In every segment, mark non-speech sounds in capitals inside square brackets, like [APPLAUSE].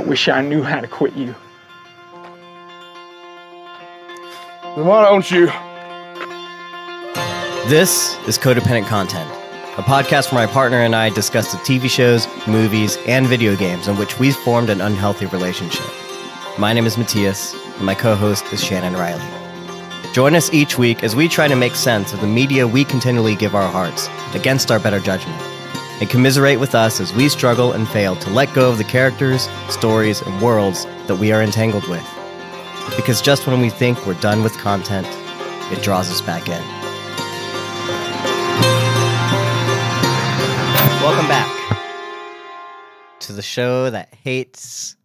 I wish I knew how to quit you. Then why don't you? This is Codependent Content, a podcast where my partner and I discuss the TV shows, movies, and video games in which we've formed an unhealthy relationship. My name is Mattias, and my co host is Shannon Riley. Join us each week as we try to make sense of the media we continually give our hearts against our better judgment, and commiserate with us as we struggle and fail to let go of the characters, stories, and worlds that we are entangled with. Because just when we think we're done with content, it draws us back in. Welcome back to the show that hates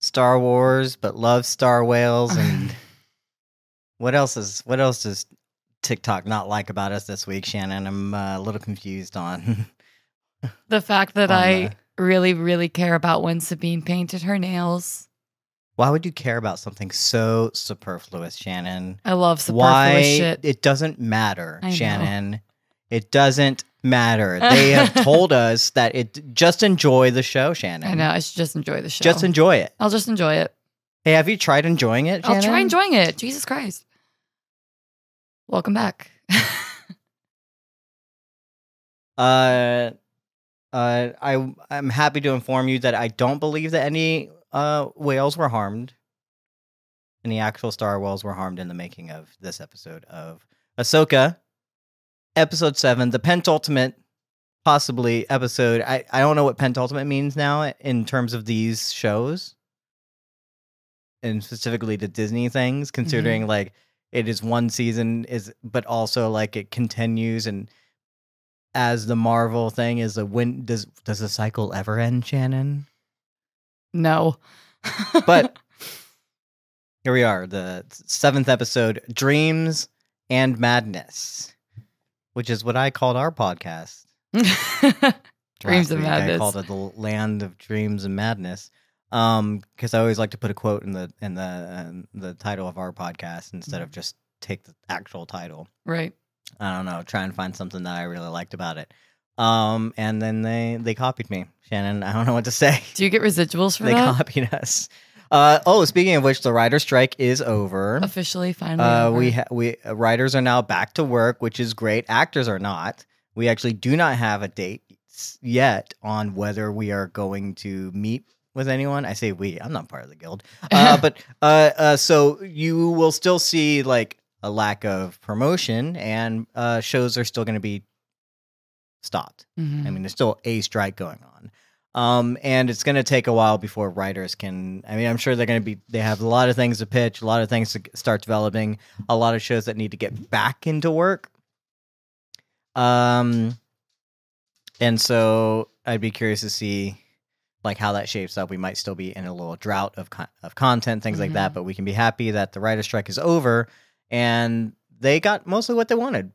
Star Wars but loves Star Whales and [LAUGHS] what else is what else does TikTok not like about us this week, Shannon? I'm uh, a little confused on. [LAUGHS] [LAUGHS] The fact that I really, really care about when Sabine painted her nails. Why would you care about something so superfluous, Shannon? I love superfluous Why shit. it doesn't matter, I know. Shannon. It doesn't matter. [LAUGHS] They have told us that it just enjoy the show, Shannon. I know. I should just enjoy the show. Just enjoy it. I'll just enjoy it. Hey, have you tried enjoying it? I'll try enjoying it. Jesus Christ. Welcome back. [LAUGHS] Uh, uh, I I'm happy to inform you that I don't believe that any uh whales were harmed. Any actual star whales were harmed in the making of this episode of Ahsoka, episode seven, the pentultimate, possibly episode. I I don't know what pentultimate means now in terms of these shows, and specifically the Disney things, considering like it is one season is, but also like it continues and as the Marvel thing is a when does does the cycle ever end, Shannon? no. [LAUGHS] But here we are, the seventh episode, Dreams and Madness, which is what I called our podcast. [LAUGHS] Dreams and madness. I called it the land of dreams and madness. Um, because I always like to put a quote in the in the um, the title of our podcast instead Mm. of just take the actual title. right. I don't know, try and find something that I really liked about it. Um, and then they they copied me, Shannon. I don't know what to say. Do you get residuals for they that? copied us. Uh, oh, speaking of which, the writer strike is over. Officially, finally. Uh, we ha- we uh, writers are now back to work, which is great. Actors are not. We actually do not have a date yet on whether we are going to meet with anyone. I say we. I'm not part of the guild. Uh, [LAUGHS] but uh, uh, so you will still see like a lack of promotion, and uh, shows are still going to be stopped. Mhm. I mean, there's still a strike going on. Um, and it's going to take a while before writers can. I mean, I'm sure they're going to be. They have a lot of things to pitch, a lot of things to start developing, a lot of shows that need to get back into work. Um, and so I'd be curious to see like how that shapes up. We might still be in a little drought of con- of content, things like that, Mhm. but we can be happy that the writer strike is over and they got mostly what they wanted.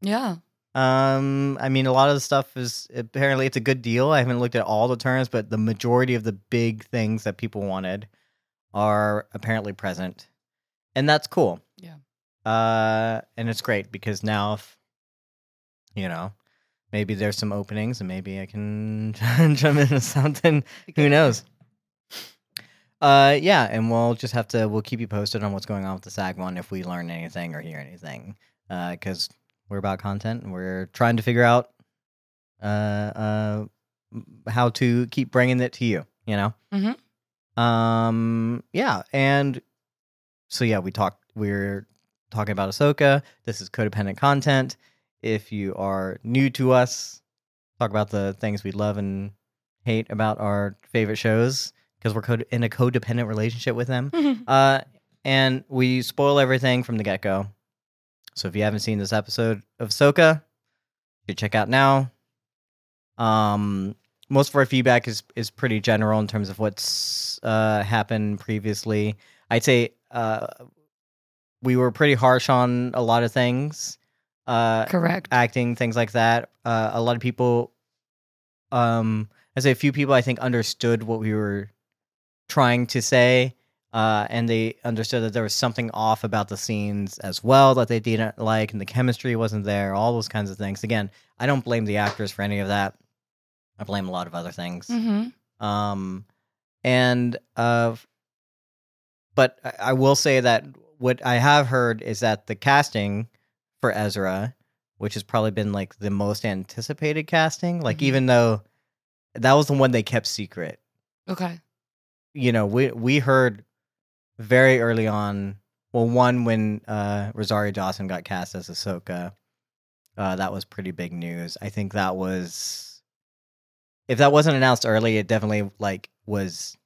yeah. Um, I mean, a lot of the stuff is apparently it's a good deal. I haven't looked at all the terms, but the majority of the big things that people wanted are apparently present, and that's cool. Yeah. Uh, and it's great because now, if you know, maybe there's some openings, and maybe I can [LAUGHS] jump into something. Who knows? Uh, yeah, and we'll just have to we'll keep you posted on what's going on with the SAG one if we learn anything or hear anything. Uh, because we're about content and we're trying to figure out uh uh how to keep bringing it to you. You know. Mhm. Um. Yeah, and so yeah, we talked. We're talking about Ahsoka. This is codependent content. If you are new to us, talk about the things we love and hate about our favorite shows because we're in a codependent relationship with them. Uh, and we spoil everything from the get go. So if you haven't seen this episode of Soka, you should check out now. Um, most of our feedback is is pretty general in terms of what's uh happened previously. I'd say uh we were pretty harsh on a lot of things. Uh, Correct. acting, things like that. Uh, a lot of people, um, I say a few people, I think understood what we were trying to say, uh, and they understood that there was something off about the scenes as well that they didn't like, and the chemistry wasn't there. All those kinds of things. Again, I don't blame the actors for any of that. I blame a lot of other things. hmm Um, and uh, but I, I will say that what I have heard is that the casting for Ezra, which has probably been like the most anticipated casting, like Mhm. even though that was the one they kept secret. Okay. You know, we we heard very early on. Well, one when uh, Rosario Dawson got cast as Ahsoka, uh, that was pretty big news. I think that was, if that wasn't announced early, it definitely like was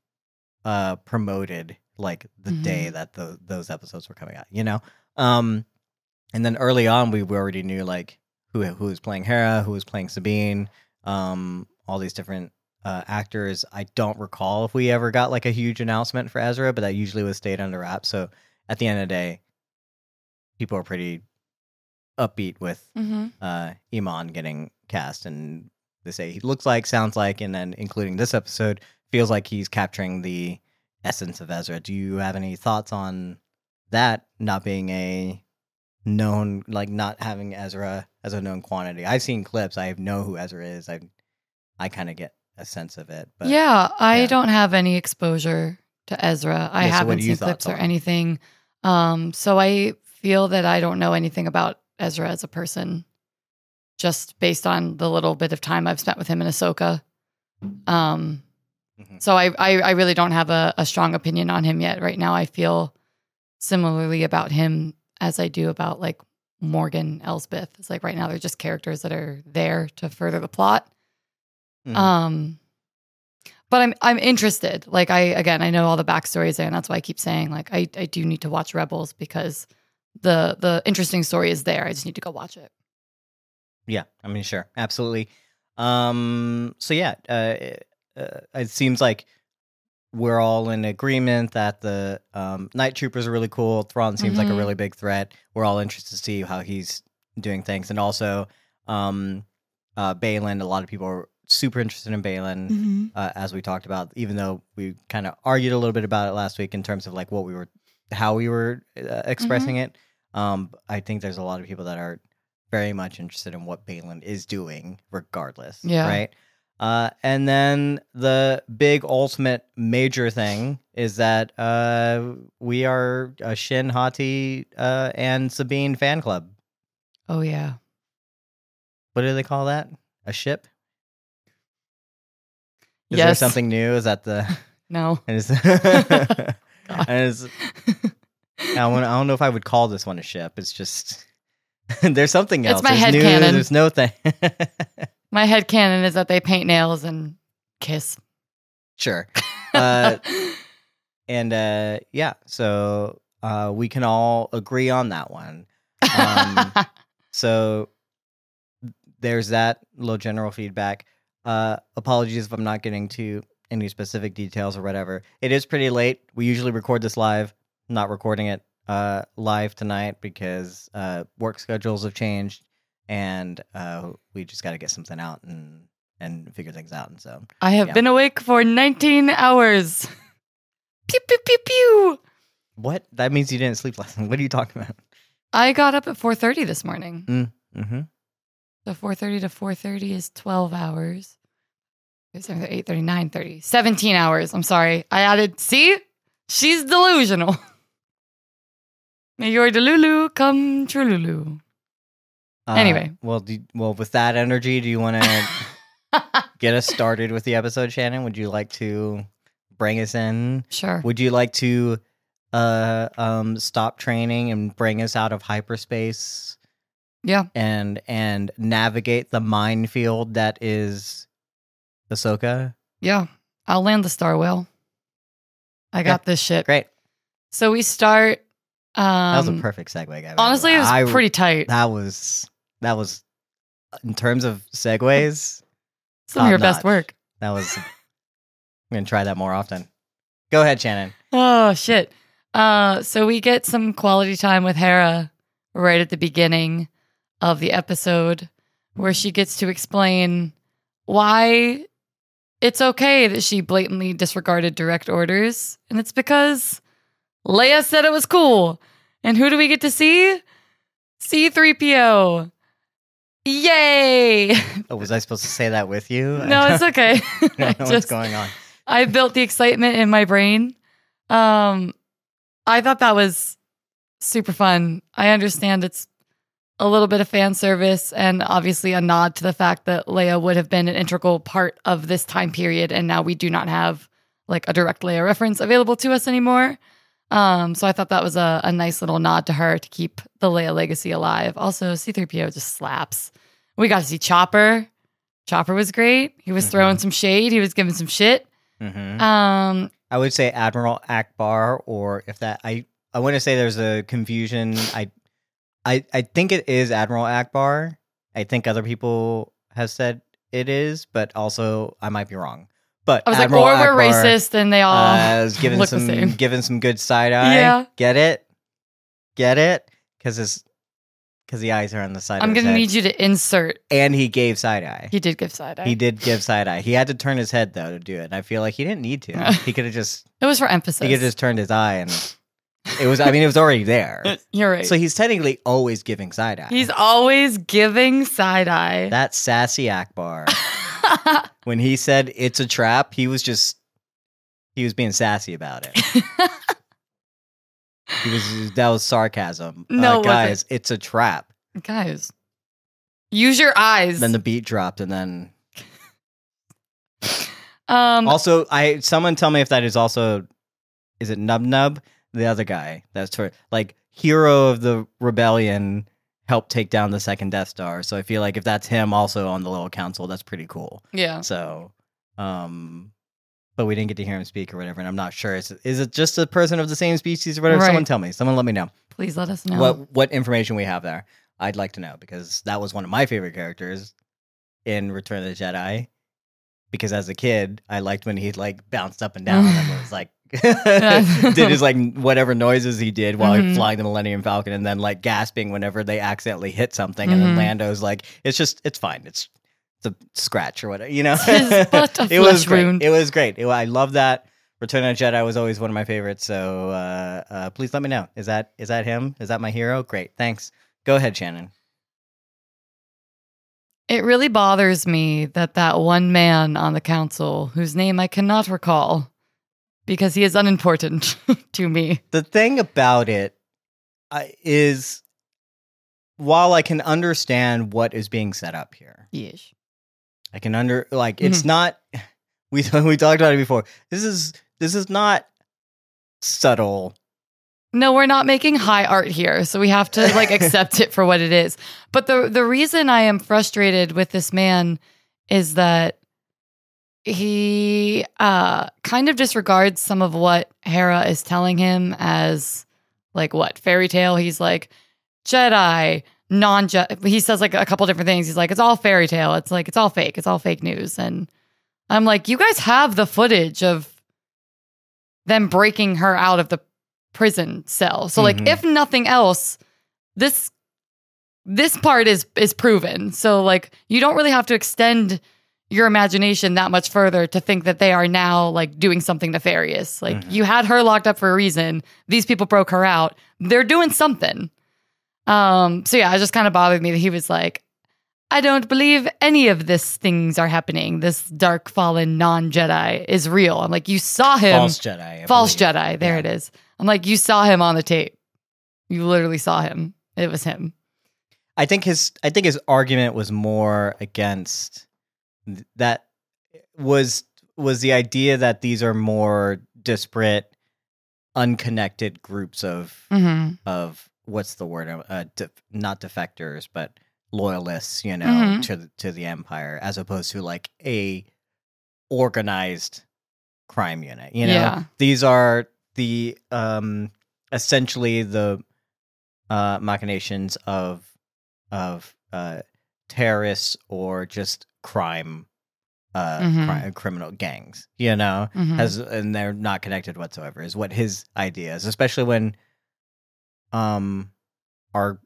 uh, promoted like the day that the, those episodes were coming out. You know, um, and then early on we already knew like who who was playing Hera, who was playing Sabine, um, all these different uh, actors. I don't recall if we ever got like a huge announcement for Ezra, but that usually was stayed under wraps. So at the end of the day, people are pretty upbeat with Mm-hmm. uh, Eman getting cast, and they say he looks like, sounds like, and then including this episode, feels like he's capturing the essence of Ezra. Do you have any thoughts on that not being a known, like not having Ezra as a known quantity? I've seen clips. I know who Ezra is. I I kind of get a sense of it. But yeah, I yeah. don't have any exposure to Ezra. I Yeah, haven't seen clips or anything. Um, so I feel that I don't know anything about Ezra as a person, just based on the little bit of time I've spent with him in Ahsoka. Um, Mhm. so I, I I really don't have a, a strong opinion on him yet. Right now, I feel similarly about him as I do about like Morgan Elsbeth. It's like right now they're just characters that are there to further the plot. Mhm. Um, but I'm I'm interested. Like I again, I know all the backstories there, and that's why I keep saying like I I do need to watch Rebels because the the interesting story is there. I just need to go watch it. Yeah, I mean, sure, absolutely. Um, so yeah, uh, uh, it seems like we're all in agreement that the um, night troopers are really cool. Thrawn seems like a Mhm. really big threat. We're all interested to see how he's doing things, and also um, uh, Baylan. A lot of people are super interested in Baylan, uh, as we talked about. Even though we kind of argued a little bit about it last week in terms of like what we were, how we were uh, expressing it. Um, I think there's a lot of people that are very much interested in what Baylan is doing, regardless. Yeah. Right. Uh, and then the big ultimate major thing is that uh, we are a Shin Hati uh, and Sabine fan club. Oh yeah. What do they call that? A ship? Is there something new? Is that the? [LAUGHS] No. [LAUGHS] [LAUGHS] And is, and is I, want, I don't know if I would call this one a ship. It's just there's something else. It's my there's new, headcanon. There's no thing. My head cannon is that they paint nails and kiss. sure. Uh, and uh, yeah, so uh, we can all agree on that one. Um, so there's that little general feedback. Uh, apologies if I'm not getting to any specific details or whatever. It is pretty late. We usually record this live, not recording it uh, live tonight because uh, work schedules have changed and uh, we just got to get something out and and figure things out. And so I have Yeah. been awake for 19 hours. pew pew pew pew. what that means you didn't sleep last night. [LAUGHS] What are you talking about? I got up at 4:30 this morning. Mm-hmm. So 4:30 to 4:30 is 12 hours. 8:30, 9:30, 17 hours. I'm sorry. I added, see? She's delusional. [LAUGHS] May your delulu come trululu. Anyway. Uh, well, do, well, with that energy, do you want to [LAUGHS] get us started with the episode, Shannon? Would you like to bring us in? sure. Would you like to uh um stop training and bring us out of hyperspace Yeah. and and navigate the minefield that is Ahsoka? Yeah. I'll land the star whale. I got this shit. Great. So we start um That was a perfect segue, guy. Honestly, it was I- pretty tight. That was that was in terms of segues. [LAUGHS] Some of your best work. That was. I'm gonna try that more often. Go ahead, Shannon. Oh shit. Uh so we get some quality time with Hera right at the beginning of the episode where she gets to explain why it's okay that she blatantly disregarded direct orders and it's because Leia said it was cool. And who do we get to see? C3PO. Yay! Oh, was I supposed to say that with you? [LAUGHS] no, it's okay. [LAUGHS] I don't know what's [LAUGHS] going on. I built the excitement in my brain. Um, I thought that was super fun. I understand it's a little bit of fan service and obviously a nod to the fact that Leia would have been an integral part of this time period, and now we do not have like a direct Leia reference available to us anymore. Um, so I thought that was a, a nice little nod to her to keep the Leia legacy alive. Also, C3PO just slaps. We got to see Chopper. Chopper was great. He was Mhm. throwing some shade. He was giving some shit. Mhm. Um, I would say Admiral Ackbar, or if that I I want to say there's a confusion. I I I think it is Admiral Ackbar. I think other people have said it is, but also I might be wrong. But I was Admiral like, or we're racist and they all uh, [LAUGHS] is giving look the some same. giving some good side eye. Yeah. Get it? Get it? Because his because the eyes are on the side. I'm gonna need you to insert. And he gave side eye. He did give side eye. He did give side eye. He had to turn his head though to do it. And I feel like he didn't need to. [LAUGHS] he could have just It was for emphasis. he could have just turned his eye and it was I mean it was already there. [LAUGHS] You're right. So he's technically always giving side eye. He's always giving side eye. that sassy Ackbar. [LAUGHS] when he said it's a trap, he was just he was being sassy about it. [LAUGHS] He was that was sarcasm. No, wasn't. guys, it's a trap. Guys, use your eyes. Then the beat dropped and then um, also I someone tell me if that is also is it Nub Nub? The other guy that's for like hero of the rebellion helped take down the second Death Star. So I feel like if that's him also on the little council, that's pretty cool. yeah. So um but we didn't get to hear him speak or whatever, and I'm not sure. Is, is it just a person of the same species or whatever? Right. Someone tell me. Someone let me know Please let us know. what what information we have there. I'd like to know because that was one of my favorite characters in Return of the Jedi. Because as a kid, I liked when he like bounced up and down and [LAUGHS] was like did his like whatever noises he did while Mhm. flying the Millennium Falcon and then like gasping whenever they accidentally hit something and then Mhm. Lando's like it's just it's fine. It's the scratch or whatever, you know. [LAUGHS] [LAUGHS] It was great. wound. It was great. It- I love that. Return of Jedi was always one of my favorites. So uh, uh, please let me know. Is that is that him? Is that my hero? Great. Thanks. Go ahead, Shannon. It really bothers me that that one man on the council, whose name I cannot recall, because he is unimportant [LAUGHS] to me. The thing about it uh, is, while I can understand what is being set up here, Yeesh. I can under like it's not. [LAUGHS] We we talked about it before. This is this is not subtle. No, we're not making high art here, so we have to like [LAUGHS] accept it for what it is. But the the reason I am frustrated with this man is that he uh kind of disregards some of what Hera is telling him as like what fairy tale. He's like Jedi, non Jedi. He says like a couple different things. He's like it's all fairy tale. It's like it's all fake. It's all fake news. And I'm like, you guys have the footage of them breaking her out of the prison cell. So like Mhm. if nothing else, this this part is is proven. So like you don't really have to extend your imagination that much further to think that they are now like doing something nefarious. Like Mhm. you had her locked up for a reason. These people broke her out. They're doing something. Um so yeah, it just kind of bothered me that he was like I don't believe any of this things are happening. This dark fallen non Jedi is real. I'm like, you saw him. False Jedi. I False believe. Jedi. There Yeah. it is. I'm like, you saw him on the tape. You literally saw him. It was him. I think his I think his argument was more against that was was the idea that these are more disparate, unconnected groups of Mm-hmm. of what's the word uh, de- not defectors but loyalists, you know, Mhm. to the- to the empire as opposed to like a organized crime unit. You know, Yeah. these are the um essentially the uh machinations of of uh terrorists or just crime uh Mhm. cri- criminal gangs you know Mhm. as and they're not connected whatsoever is what his idea is especially when um our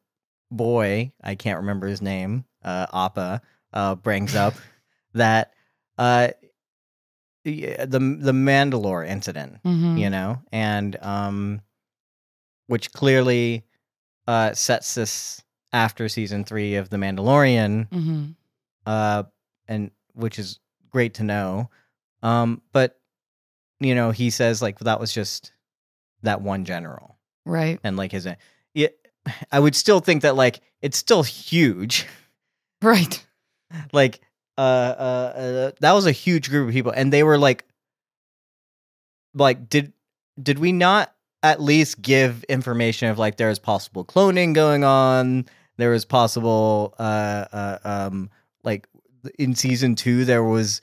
boy i can't remember his name uh appa uh brings up [LAUGHS] that uh the the mandalore incident Mhm. you know and um which clearly uh sets this after season 3 of the mandalorian Mhm. uh and which is great to know um but you know, he says like that was just that one general Right. and like his yeah, I would still think that like it's still huge. [LAUGHS] Right. like uh, uh uh that was a huge group of people and they were like like did did we not at least give information of like there is possible cloning going on there is possible uh uh um like in season 2 there was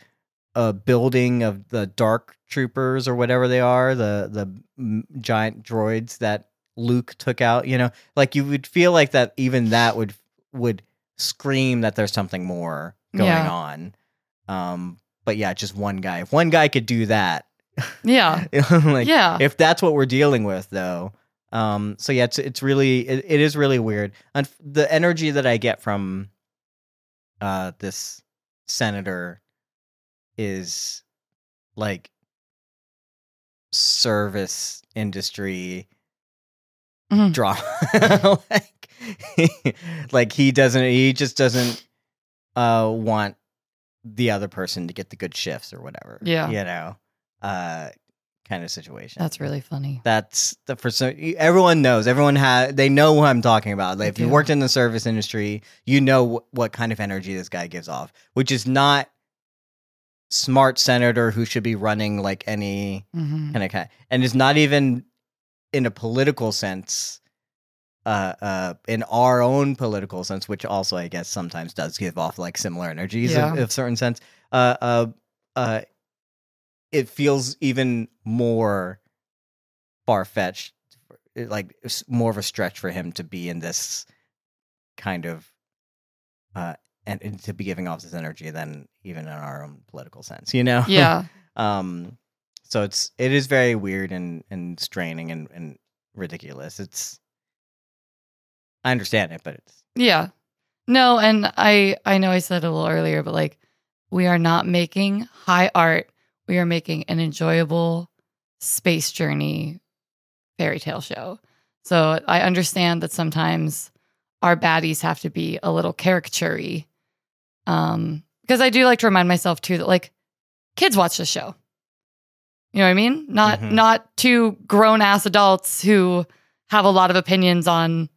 a building of the dark troopers or whatever they are the the giant droids that Luke took out you know like you would feel like that even that would would scream that there's something more going Yeah. on um but yeah just one guy if one guy could do that Yeah. [LAUGHS] like yeah. if that's what we're dealing with though um so yeah it's it's really it, it is really weird and the energy that i get from uh this senator is like service industry Mhm. drama [LAUGHS] like like he doesn't he just doesn't uh want the other person to get the good shifts or whatever Yeah. you know uh kind of situation That's really funny. that's the for so everyone knows everyone has they know what i'm talking about like, if you worked in the service industry you know wh- what kind of energy this guy gives off which is not smart senator who should be running like any hmm kind of kind and it's not even in a political sense uh uh in our own political sense which also i guess sometimes does give off like similar energies Yeah. of, of certain sense uh uh uh it feels even more far-fetched like it's more of a stretch for him to be in this kind of uh and, and to be giving off this energy than even in our own political sense you know Yeah. [LAUGHS] um so it's it is very weird and and straining and, and ridiculous it's i understand it but it's Yeah. No, and I I know I said it a little earlier, but like we are not making high art. We are making an enjoyable space journey fairy tale show. So I understand that sometimes our baddies have to be a little caricaturey. Um, because I do like to remind myself too that like kids watch this show. You know what I mean? Not Mhm. not two grown ass adults who have a lot of opinions on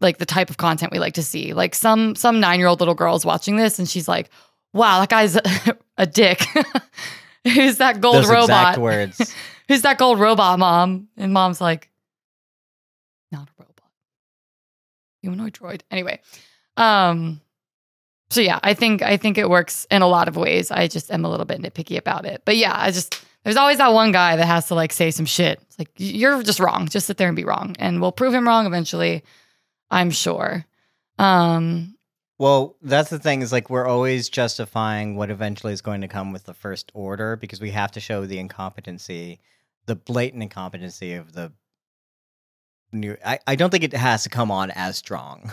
like the type of content we like to see. Like some some nine year old little girl is watching this and she's like, "Wow, that guy's [LAUGHS] a dick." [LAUGHS] Who's that gold those robot? exact words [LAUGHS] Who's that gold robot, mom? And mom's like, "Not a robot, humanoid droid." Anyway, um, so yeah, I think I think it works in a lot of ways. I just am a little bit nitpicky about it, but yeah, I just there's always that one guy that has to like say some shit. It's like you're just wrong. Just sit there and be wrong, and we'll prove him wrong eventually. I'm sure. Um, well that's the thing is like we're always justifying what eventually is going to come with the first order because we have to show the incompetency the blatant incompetency of the new i, I don't think it has to come on as strong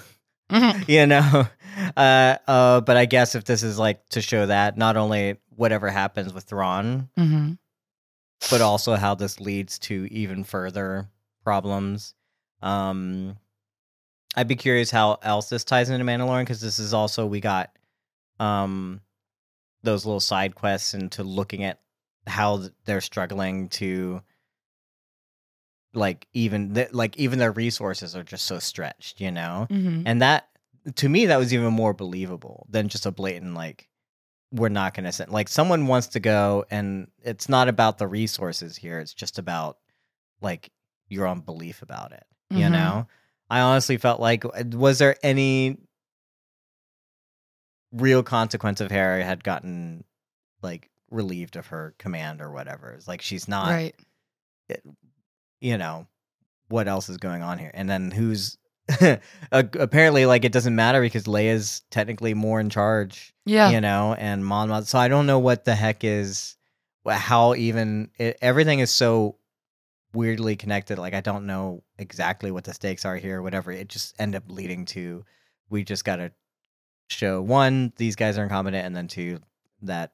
mhm, [LAUGHS] you know uh uh but i guess if this is like to show that not only whatever happens with Thrawn, mhm. but also how this leads to even further problems um i'd be curious how else this ties into mandalorian because this is also we got um those little side quests into looking at how they're struggling to like even th- like even their resources are just so stretched you know Mhm. and that to me that was even more believable than just a blatant like we're not going to send like someone wants to go and it's not about the resources here it's just about like your own belief about it you Mhm. know i honestly felt like uh, was there any real consequence of Hera had gotten like relieved of her command or whatever it's like she's not right. you know what else is going on here and then who's [LAUGHS] apparently like it doesn't matter because Leia's technically more in charge Yeah. you know and Mon Mothma- so I don't know what the heck is how even it, everything is so weirdly connected like I don't know exactly what the stakes are here whatever it just end up leading to we just got to show one these guys are incompetent and then two that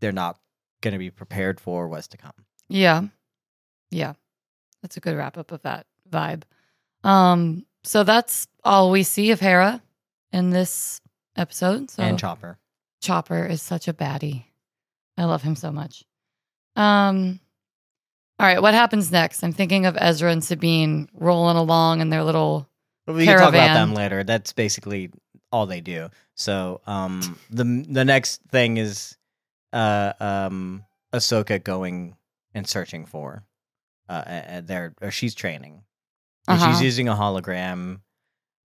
they're not going to be prepared for what's to come Yeah. Yeah. That's a good wrap up of that vibe. Um, so that's all we see of Hera in this episode. So and Chopper Chopper is such a baddie. I love him so much. Um. All right, what happens next? I'm thinking of Ezra and Sabine rolling along in their little. We can talk about them later. That's basically all they do. So um the the next thing is uh um Ahsoka going and searching for uh there or she's training. Uh-huh. she's using a hologram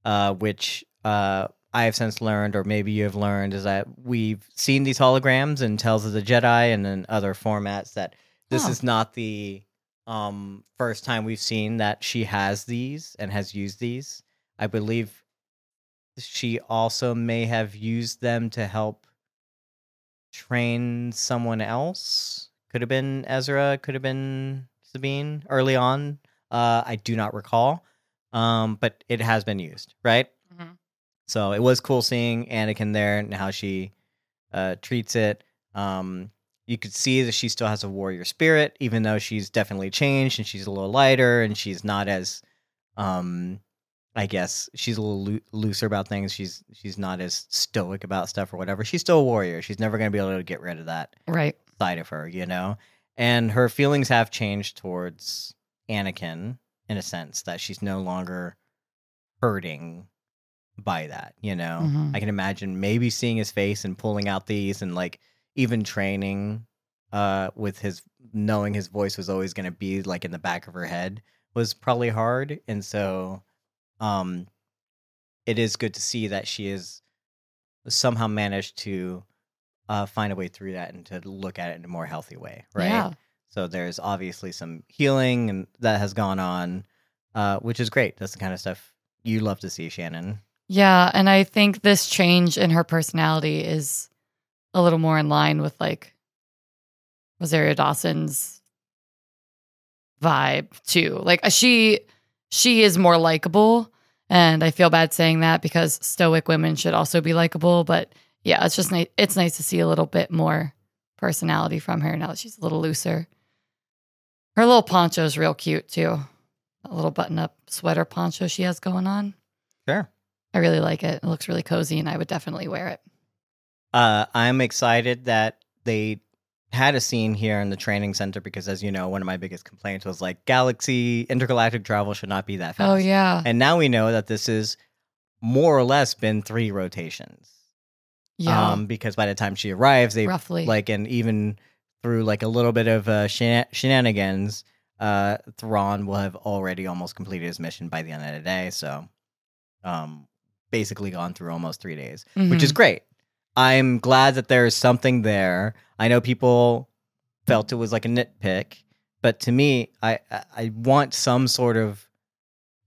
uh which uh I have since learned, or maybe you have learned, is that we've seen these holograms in Tales of the Jedi and in other formats. That this is not the um, first time we've seen that she has these and has used these. I believe she also may have used them to help train someone else. Could have been Ezra, could have been Sabine early on. Uh, I do not recall, um, but it has been used, right? Mhm. So it was cool seeing Anakin there and how she uh, treats it. Um, you could see that she still has a warrior spirit, even though she's definitely changed and she's a little lighter and she's not as, um, I guess she's a little loo- looser about things. She's she's not as stoic about stuff or whatever. She's still a warrior. She's never going to be able to get rid of that Right. side of her, you know? And her feelings have changed towards Anakin in a sense that she's no longer hurting by that, you know? Mhm. I can imagine maybe seeing his face and pulling out these and like even training uh with his knowing his voice was always going to be like in the back of her head was probably hard and so um it is good to see that she is somehow managed to uh, find a way through that and to look at it in a more healthy way, right? Yeah. So there's obviously some healing and that has gone on, uh, which is great. That's the kind of stuff you love to see, Shannon. Yeah, and I think this change in her personality is a little more in line with like Rosario Dawson's vibe too. Like uh, she she is more likable and I feel bad saying that because stoic women should also be likable, but yeah, it's just nice it's nice to see a little bit more personality from her now that she's a little looser. Her little poncho is real cute too. A little button up sweater poncho she has going on. Sure. I really like it. It looks really cozy, and I would definitely wear it. Uh, I'm excited that they had a scene here in the training center because, as you know, one of my biggest complaints was like galaxy intergalactic travel should not be that fast. Oh yeah, And now we know that this is more or less been three rotations. yeah, Um, because by the time she arrives, they roughly. like and even through like a little bit of uh, shenan- shenanigans, uh, Thrawn will have already almost completed his mission by the end of the day. So, um, basically gone through almost three days, which is Mhm. great. I'm glad that there is something there. I know people felt it was like a nitpick, but to me, I I- want some sort of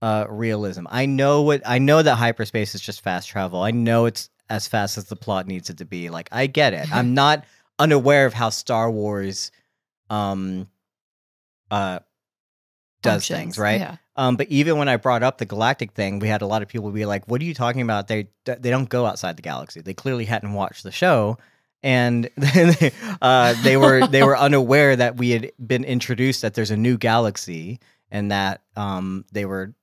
uh realism. I know what I know that hyperspace is just fast travel. I know it's as fast as the plot needs it to be. Like I get it. I'm [LAUGHS] not unaware of how Star Wars um uh does Functions, things, right? Yeah, Um, but even when I brought up the galactic thing, we had a lot of people be like, "What are you talking about? They they don't go outside the galaxy. They clearly hadn't watched the show." And then [LAUGHS] uh, they were they were unaware that we had been introduced that there's a new galaxy and that um, they were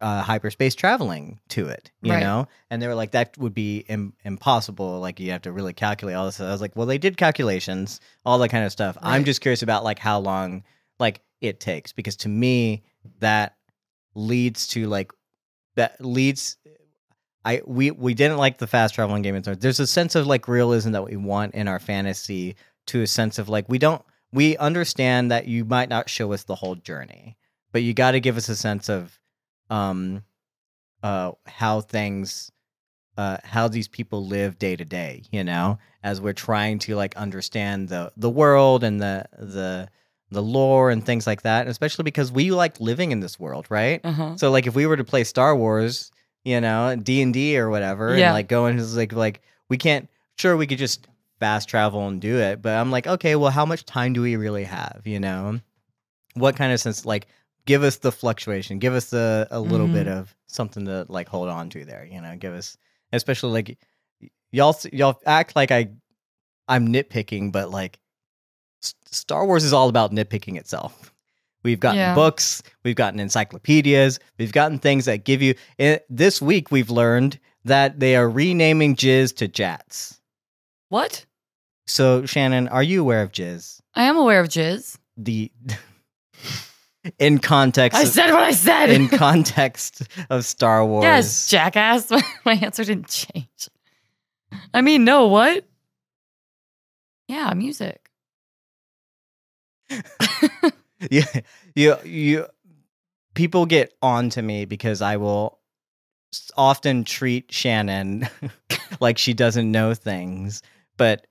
uh, hyperspace traveling to it, you Right. know. And they were like, "That would be Im- impossible. Like you have to really calculate all this." I was like, "Well, they did calculations, all that kind of stuff. I'm just curious about like how long like it takes because to me that leads to like that leads I we we didn't like the fast traveling game of Thrones. There's a sense of like realism that we want in our fantasy to a sense of like we don't we understand that you might not show us the whole journey, but you got to give us a sense of um uh how things uh how these people live day to day, you know, as we're trying to like understand the the world and the the the lore and things like that, especially because we like living in this world, right? uh-huh. So like if we were to play Star Wars, you know, D and D or whatever, Yeah. and like go into like like we can't. Sure, we could just fast travel and do it, but I'm like, okay, well, how much time do we really have? You know, what kind of sense? Like, give us the fluctuation, give us the a little bit Mhm. of something to like hold on to there. You know, give us, especially like y'all y'all act like I I'm nitpicking, but like S- Star Wars is all about nitpicking itself. We've gotten Yeah. books, we've gotten encyclopedias, we've gotten things that give you. eh, this week, we've learned that they are renaming Jizz to Jatz. What? So Shannon, are you aware of Jizz? I am aware of Jizz. The [LAUGHS] in context I said what I said. in context of Star Wars. yes, jackass. [LAUGHS] My answer didn't change. I mean, no, what? Yeah, music. [LAUGHS] you, you, you, people get on to me because I will often treat Shannon [LAUGHS] like she doesn't know things, but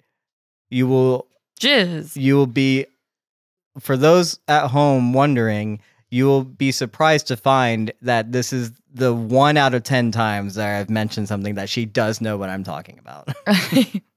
you will, Jizz. you will be, for those at home wondering, you will be surprised to find that this is the one out of 10 times that I've mentioned something that she does know what I'm talking about. [LAUGHS]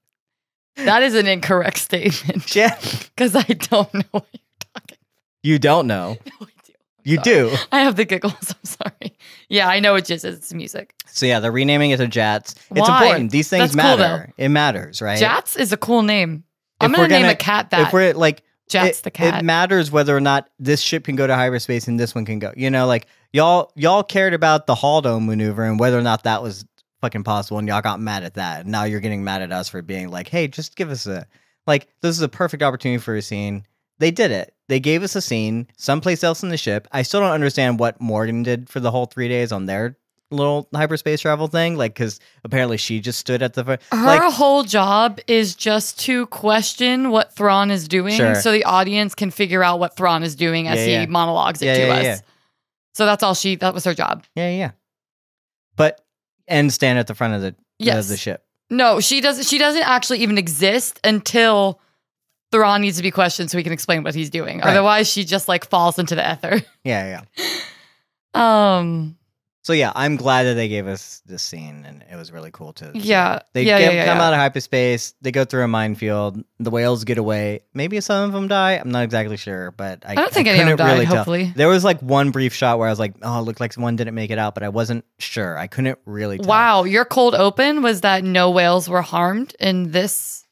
that is an incorrect statement [LAUGHS] Shan- because I don't know what you're talking you don't know. [LAUGHS] No, I do. You do. I have the giggles. [LAUGHS] I'm sorry. Yeah, I know what Jizz is. It's music. So yeah, they're renaming it to Jatz. It's Why? important. These things That's cool, matter. it matters, right? Jatz is a cool name. I'm If gonna we're name gonna- a cat that. If we're like Jatz it, the cat. It matters whether or not this ship can go to hyperspace and this one can go. You know, like y'all y'all cared about the Holdo maneuver and whether or not that was fucking possible, and y'all got mad at that. And now you're getting mad at us for being like, hey, just give us a like this is a perfect opportunity for a scene. They did it. They gave us a scene someplace else in the ship. I still don't understand what Morgan did for the whole three days on their little hyperspace travel thing. Like, because apparently she just stood at the fr- Her like whole job is just to question what Thrawn is doing Sure. so the audience can figure out what Thrawn is doing as Yeah, he monologues it Yeah, to yeah, us. yeah. So that's all she that was her job. yeah, yeah. But and stand at the front of the Yes. of the ship. No, she doesn't she doesn't actually even exist until Thrawn needs to be questioned so he can explain what he's doing. Right. Otherwise she just like falls into the ether. Yeah, yeah. [LAUGHS] Um So yeah, I'm glad that they gave us this scene, and it was really cool to. yeah. They yeah, get, yeah, yeah, come out of hyperspace. They go through a minefield. The whales get away. Maybe some of them die. I'm not exactly sure, but I, I don't think any of them died, really tell. hopefully. There was like one brief shot where I was like, "Oh, it looked like one didn't make it out," but I wasn't sure. I couldn't really. Tell. Wow, your cold open was that no whales were harmed in this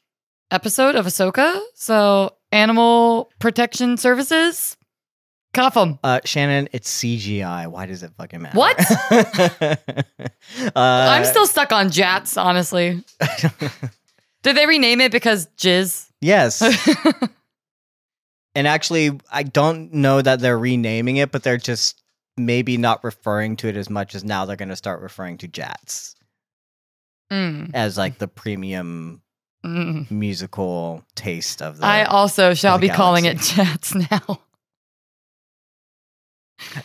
episode of Ahsoka. So, Animal Protection Services, cuff them. Uh, Shannon, it's CGI. Why does it fucking matter? What? [LAUGHS] uh, I'm still stuck on Jatz, honestly. [LAUGHS] Did they rename it because jizz? yes. [LAUGHS] And actually, I don't know that they're renaming it, but they're just maybe not referring to it as much as now they're going to start referring to Jatz Mm, as like the premium mm. musical taste of the. I also shall be calling it galaxy. Jatz now. [LAUGHS]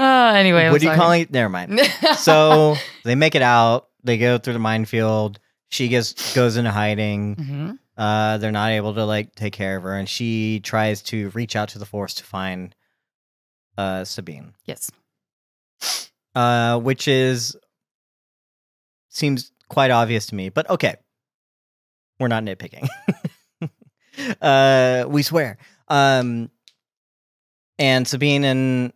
Uh, anyway, I'm what are you sorry. calling it? Never mind. [LAUGHS] So they make it out. They go through the minefield. She gets goes into hiding. Mhm. Uh, they're not able to like take care of her, and she tries to reach out to the force to find uh Sabine. Yes. uh, which is seems quite obvious to me. But okay, we're not nitpicking. [LAUGHS] uh, we swear. Um, and Sabine and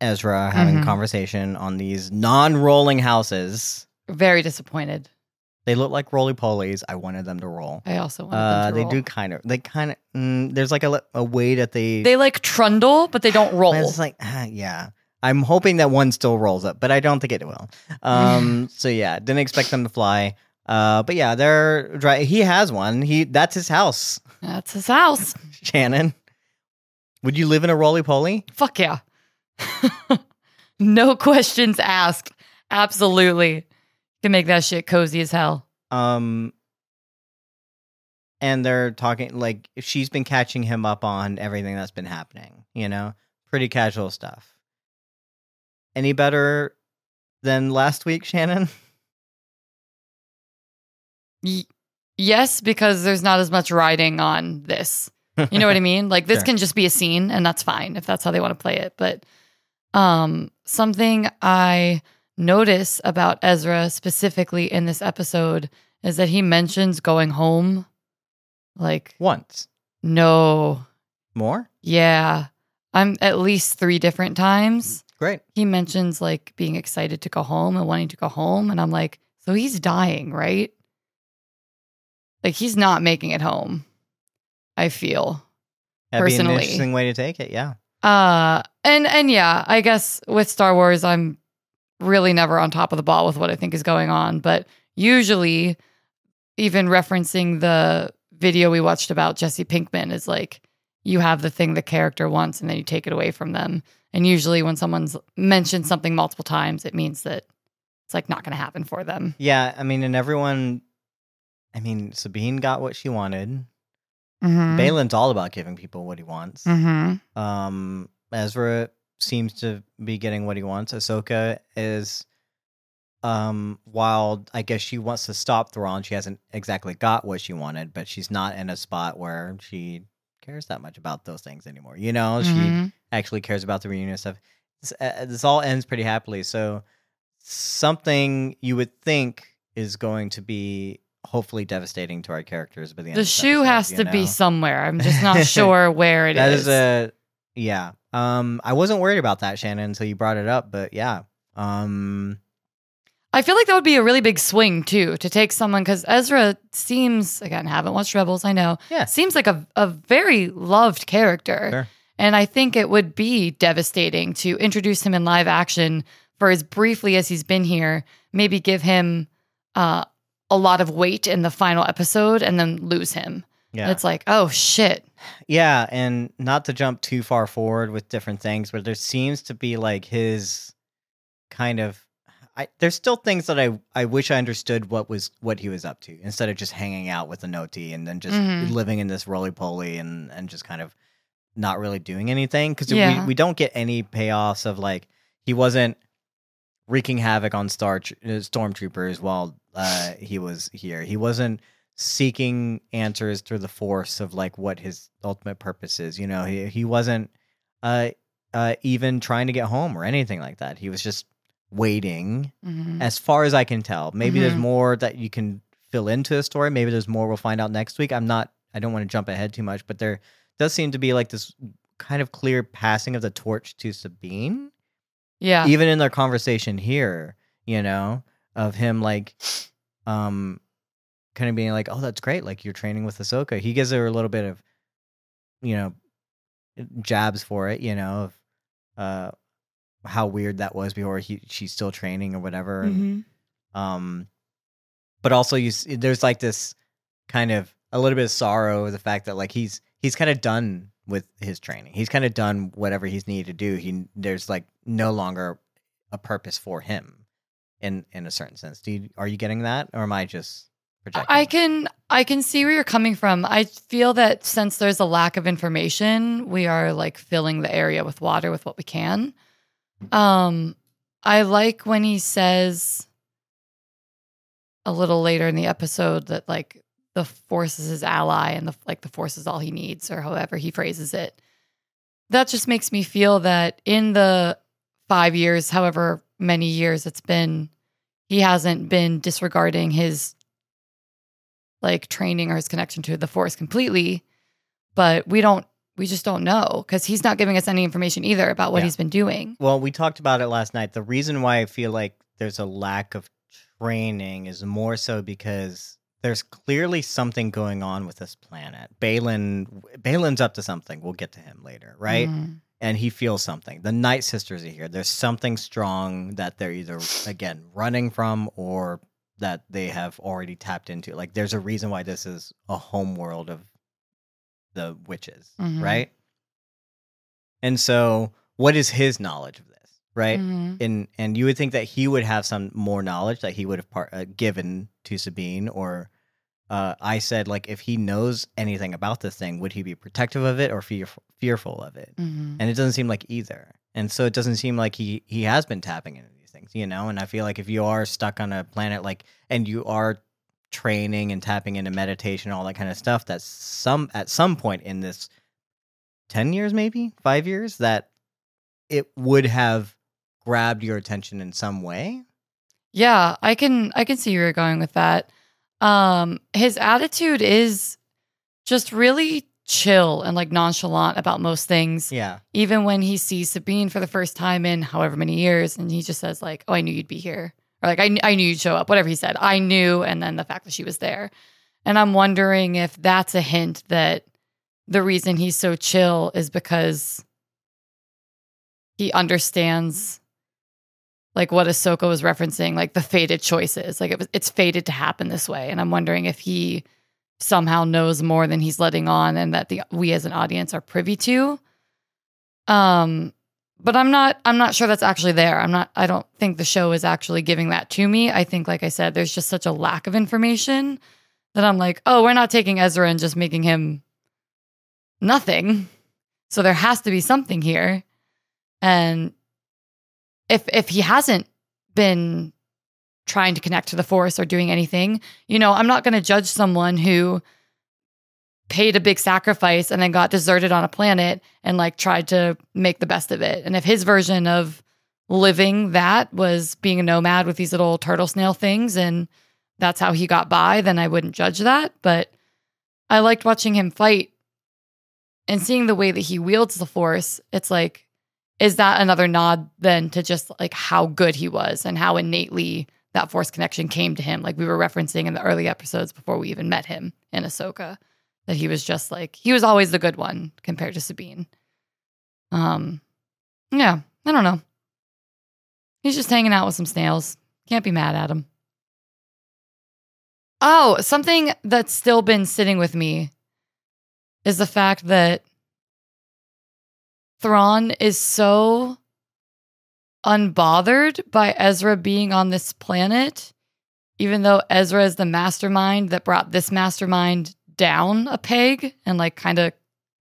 Ezra are having Mhm. a conversation on these non-rolling houses. Very disappointed. They look like roly polies. I wanted them to roll. I also wanted Uh, them to roll. they roll. do kind of. They kind of. Mm, there's like a, a way that they. They like trundle, but they don't roll. It's like, ah, yeah. I'm hoping that one still rolls up, but I don't think it will. Um, [LAUGHS] so yeah, didn't expect them to fly. Uh, but yeah, they're dry. He has one. He that's his house. That's his house. [LAUGHS] Shannon, would you live in a roly poly? Fuck yeah. [LAUGHS] no questions asked. Absolutely. Can make that shit cozy as hell. Um, and they're talking like she's been catching him up on everything that's been happening. You know, pretty casual stuff. Any better than last week, Shannon? [LAUGHS] Y- yes, because there's not as much riding on this. You know what I mean? Like this Sure. can just be a scene and that's fine if that's how they want to play it. But um something I notice about Ezra specifically in this episode is that he mentions going home. Like, Once no. more. Yeah. I'm at least three different times. Great. He mentions like being excited to go home and wanting to go home. And I'm like, so he's dying, right? Like he's not making it home. I feel. That'd be an Personally. interesting way to take it. Yeah. Uh and and yeah, I guess with Star Wars I'm really never on top of the ball with what I think is going on, but usually even referencing the video we watched about Jesse Pinkman is like you have the thing the character wants and then you take it away from them. And usually when someone's mentioned something multiple times, it means that it's like not going to happen for them. Yeah, I mean, and everyone, I mean, Sabine got what she wanted. Mm-hmm. Baylan's all about giving people what he wants. Mm-hmm. Um, Ezra seems to be getting what he wants. Ahsoka is, um, while I guess she wants to stop Thrawn, she hasn't exactly got what she wanted, but she's not in a spot where she cares that much about those things anymore. You know, she Mhm. actually cares about the reunion stuff. This, uh, this all ends pretty happily. So something you would think is going to be hopefully devastating to our characters by the end. The shoe episode, has to be somewhere. I'm just [LAUGHS] not sure where it That is. is a yeah. Um, I wasn't worried about that, Shannon, until you brought it up. But yeah, um, I feel like that would be a really big swing too to take someone because Ezra seems again haven't watched Rebels. I know Yeah. seems like a a very loved character, Sure. and I think it would be devastating to introduce him in live action for as briefly as he's been here. Maybe give him uh, a lot of weight in the final episode and then lose him. yeah, It's like oh shit. yeah, and not to jump too far forward with different things, but there seems to be like his kind of. I, there's still things that I, I wish I understood what was what he was up to instead of just hanging out with the Noti and then just Mhm. living in this roly poly and and just kind of not really doing anything because Yeah. we, we don't get any payoffs of like he wasn't wreaking havoc on star uh, stormtroopers while uh, he was here. He wasn't seeking answers through the force of like what his ultimate purpose is. You know, he he wasn't uh, uh, even trying to get home or anything like that. He was just waiting, Mhm. as far as I can tell. Maybe there's Mhm. more that you can fill into a story. Maybe there's more we'll find out next week. I'm not. I don't want to jump ahead too much, but there does seem to be like this kind of clear passing of the torch to Sabine Yeah. even in their conversation here, you know, of him like, um, kind of being like, "Oh, that's great! Like you're training with Ahsoka." He gives her a little bit of, you know, jabs for it, you know, of uh, how weird that was before he she's still training or whatever. and, Mhm. um, but also you see, there's like this kind of a little bit of sorrow of the fact that like he's he's kind of done with his training. He's kind of done whatever he's needed to do. He there's like no longer a purpose for him in in a certain sense. Do you, are you getting that, or am I just projecting? I can I can see where you're coming from. I feel that since there's a lack of information, we are like filling the area with water with what we can. Um I like when he says a little later in the episode that like the force is his ally and the like the force is all he needs or however he phrases it. That just makes me feel that in the 5 years, however many years it's been, he hasn't been disregarding his like training or his connection to the force completely but we don't we just don't know because he's not giving us any information either about what Yeah. he's been doing Well, we talked about it last night. The reason why I feel like there's a lack of training is more so because there's clearly something going on with this planet. Baylan Baylan's up to something. We'll get to him later, right? Mhm. And he feels something. The Night Sisters are here. There's something strong that they're either again running from or that they have already tapped into. Like there's a reason why this is a home world of the witches, Mhm. right? And so, what is his knowledge of this, right? Mhm. And and you would think that he would have some more knowledge that he would have part, uh, given to Sabine, or uh, I said like if he knows anything about this thing, would he be protective of it or fear, fearful of it? Mhm. And it doesn't seem like either. And so it doesn't seem like he he has been tapping into these things, you know. And I feel like if you are stuck on a planet like and you are training and tapping into meditation, all that kind of stuff, that some at some point in this ten years, maybe five years, that it would have grabbed your attention in some way. yeah i can i can see where you're going with that um his attitude is just really chill and like nonchalant about most things. Yeah, even when he sees sabine for the first time in however many years and he just says like oh i knew you'd be here. Or like I, I knew you'd show up whatever he said. I knew and then the fact that she was there. And i'm wondering if that's a hint that the reason he's so chill is because he understands like what Ahsoka was referencing, like the fated choices. Like it was, it's fated to happen this way. And I'm wondering if he somehow knows more than he's letting on and that the we as an audience are privy to. Um but I'm not I'm not sure that's actually there. I'm not I don't think the show is actually giving that to me. I think like I said there's just such a lack of information that I'm like, "Oh, we're not taking Ezra and just making him nothing." So there has to be something here. And if if he hasn't been trying to connect to the force or doing anything, you know, I'm not going to judge someone who paid a big sacrifice and then got deserted on a planet and like tried to make the best of it. And if his version of living that was being a nomad with these little turtle snail things and that's how he got by, then I wouldn't judge that. But I liked watching him fight and seeing the way that he wields the force. It's like, is that another nod then to just like how good he was and how innately that force connection came to him? Like we were referencing in the early episodes before we even met him in Ahsoka that he was just like he was always the good one compared to Sabine. Um, yeah, I don't know. He's just hanging out with some snails. Can't be mad at him. Oh, something that's still been sitting with me is the fact that Thrawn is so unbothered by Ezra being on this planet, even though Ezra is the mastermind that brought this mastermind down a peg and like kind of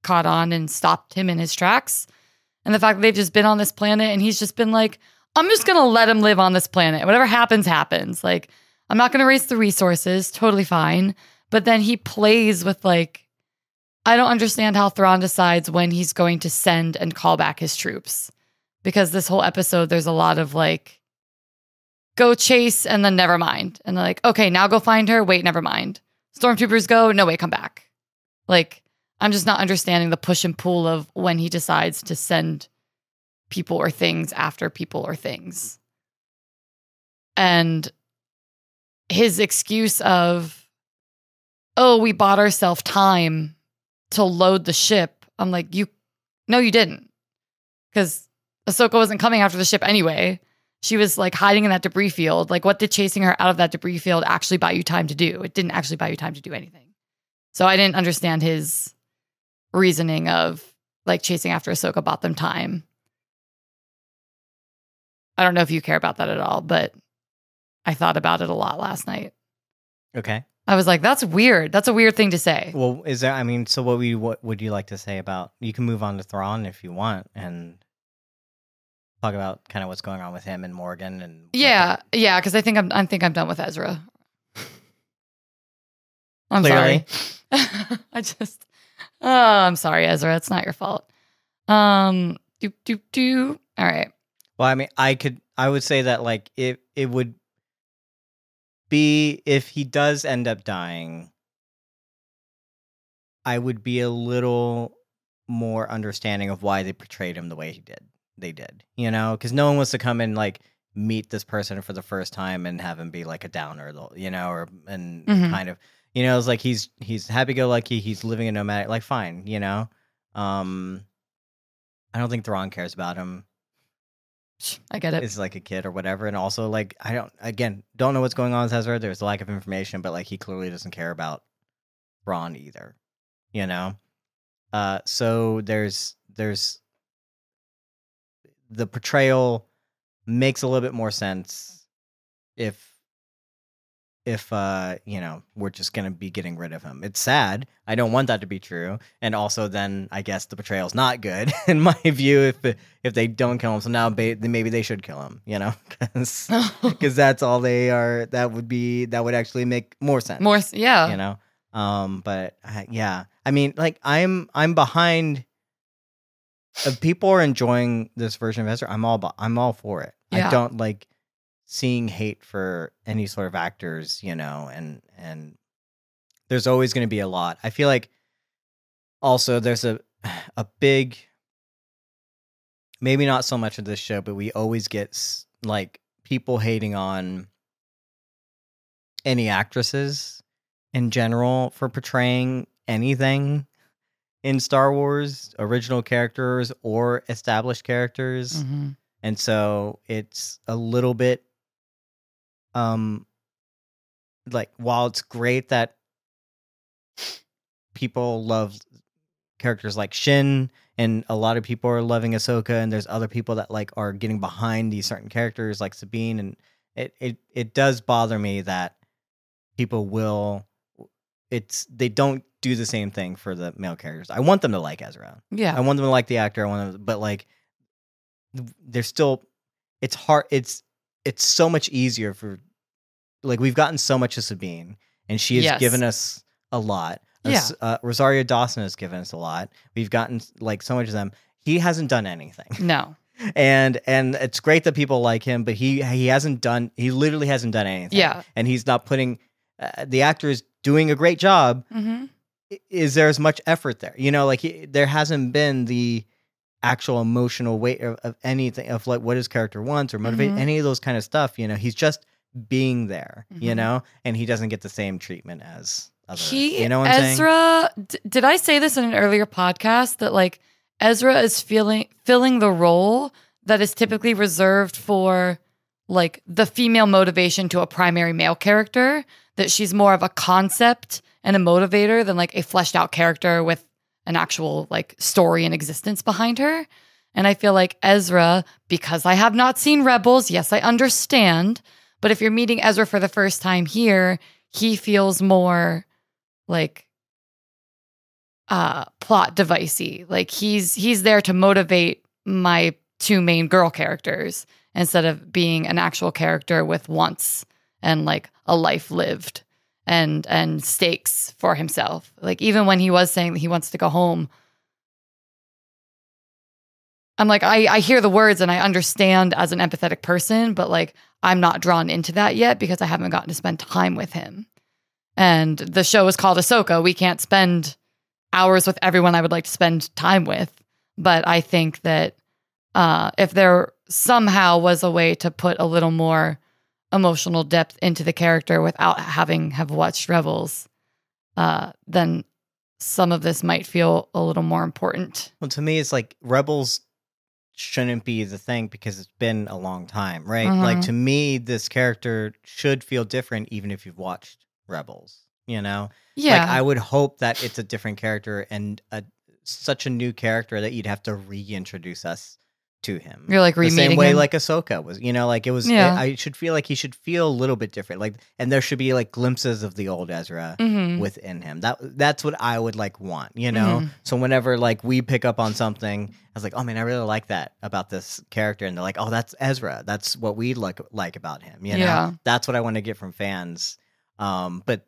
caught on and stopped him in his tracks. And the fact that they've just been on this planet and he's just been like, I'm just going to let him live on this planet. Whatever happens, happens. Like, I'm not going to waste the resources. Totally fine. But then he plays with like, I don't understand how Thrawn decides when he's going to send and call back his troops. Because this whole episode, there's a lot of like, go chase and then never mind. And they're like, okay, now go find her. Wait, never mind. Stormtroopers go, no way, come back. Like, I'm just not understanding the push and pull of when he decides to send people or things after people or things. And his excuse of, oh, we bought ourselves time to load the ship. I'm like, you, no, you didn't. Because Ahsoka wasn't coming after the ship anyway. She was like hiding in that debris field. Like, what did chasing her out of that debris field actually buy you time to do? It didn't actually buy you time to do anything. So I didn't understand his reasoning of like chasing after Ahsoka bought them time. I don't know if you care about that at all, but I thought about it a lot last night. Okay. I was like, that's weird. That's a weird thing to say. Well, is there? I mean, so what? We what would you like to say about? You can move on to Thrawn if you want, and talk about kind of what's going on with him and Morgan and Yeah, yeah, because I think I'm I think I'm done with Ezra. [LAUGHS] I'm Clearly. sorry. [LAUGHS] I just oh, I'm sorry, Ezra. It's not your fault. Um do do do. All right. Well, I mean, I could, I would say that like it, it would be if he does end up dying, I would be a little more understanding of why they portrayed him the way he did. They did, you know, because no one wants to come and like meet this person for the first time and have him be like a downer, you know, or and Mhm. kind of, you know, it's like he's he's happy go lucky, he's living a nomadic, like fine, you know. Um, I don't think Thrawn cares about him I get it. is like a kid or whatever. And also, like, I don't, again, don't know what's going on with Ezra. There's a lack of information, but like, he clearly doesn't care about Thrawn either, you know? Uh, so there's, there's, the portrayal makes a little bit more sense if, if, uh, you know, we're just going to be getting rid of him. It's sad. I don't want that to be true. And also, then I guess the portrayal's not good [LAUGHS] in my view if, if they don't kill him. So now ba- maybe they should kill him, you know, [LAUGHS] because [LAUGHS] that's all they are. That would be that would actually make more sense. More, yeah. you know. Um, but uh, yeah, I mean, like I'm I'm behind. If people are enjoying this version of Ezra, I'm all I'm all for it. Yeah. I don't like seeing hate for any sort of actors, you know, and and there's always going to be a lot. I feel like also there's a [SIGHS] a big maybe not so much of this show, but we always get like people hating on any actresses in general for portraying anything in Star Wars, original characters or established characters. Mhm. And so it's a little bit um like while it's great that people love characters like Shin, and a lot of people are loving Ahsoka, and there's other people that like are getting behind these certain characters like Sabine, and it it it does bother me that people will it's they don't do the same thing for the male characters. I want them to like Ezra. Yeah. I want them to like the actor. I want them, but like, they're still. It's hard. It's it's so much easier for, like, we've gotten so much of Sabine, and she has Yes. given us a lot. Yeah. Uh, Rosario Dawson has given us a lot. We've gotten like so much of them. He hasn't done anything, [LAUGHS] No. and and it's great that people like him, but he he hasn't done. He literally hasn't done anything. Yeah. and he's not putting. Uh, the actor is doing a great job, hmm is there as much effort there? You know, like he, there hasn't been the actual emotional weight of, of anything of like what his character wants or motivate Mhm. any of those kind of stuff. You know, he's just being there. You Mhm. know, and he doesn't get the same treatment as other. He you know what I'm saying? Ezra. D- did I say this in an earlier podcast that like Ezra is feeling filling the role that is typically reserved for like the female motivation to a primary male character? That she's more of a concept and a motivator than like a fleshed out character with an actual like story and existence behind her. And I feel like Ezra, because I have not seen Rebels, yes, I understand. But if you're meeting Ezra for the first time here, he feels more like uh plot devicey. Like he's he's there to motivate my two main girl characters instead of being an actual character with wants and like a life lived and and stakes for himself. Like even when he was saying that he wants to go home, I'm like I I hear the words and I understand as an empathetic person, but like I'm not drawn into that yet because I haven't gotten to spend time with him. And the show is called Ahsoka. We can't spend hours with everyone I would like to spend time with. But I think that uh, if there somehow was a way to put a little more emotional depth into the character without having have watched Rebels, uh, then some of this might feel a little more important. Well, to me, it's like Rebels shouldn't be the thing because it's been a long time, right? Mhm. Like to me, this character should feel different even if you've watched Rebels. You know, Yeah, Like I would hope that it's a different character and a, such a new character that you'd have to reintroduce us to him. you're like the same way him. like Ahsoka was, you know, like it was. Yeah. I should feel like he should feel a little bit different, like, and there should be like glimpses of the old Ezra Mhm. within him. That that's what I would like want, you know. Mhm. So whenever like we pick up on something, I was like, oh man, I really like that about this character, and they're like, oh, that's Ezra. That's what we like like about him. You know, Yeah. that's what I want to get from fans. Um, but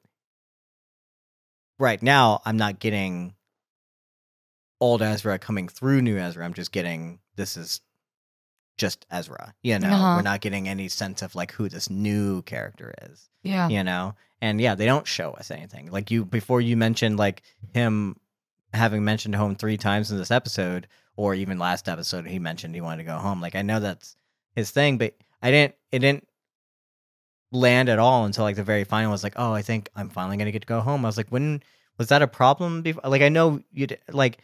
right now, I'm not getting old Ezra coming through new Ezra. I'm just getting this is just Ezra. You know, Uh-huh. we're not getting any sense of like who this new character is yeah, you know? And yeah they don't show us anything. Like you before you mentioned like him having mentioned home three times in this episode or even last episode he mentioned he wanted to go home. Like i know that's his thing but i didn't it didn't land at all until like the very final. Was like oh i think i'm finally gonna get to go home. I was like when was that a problem before like i know you like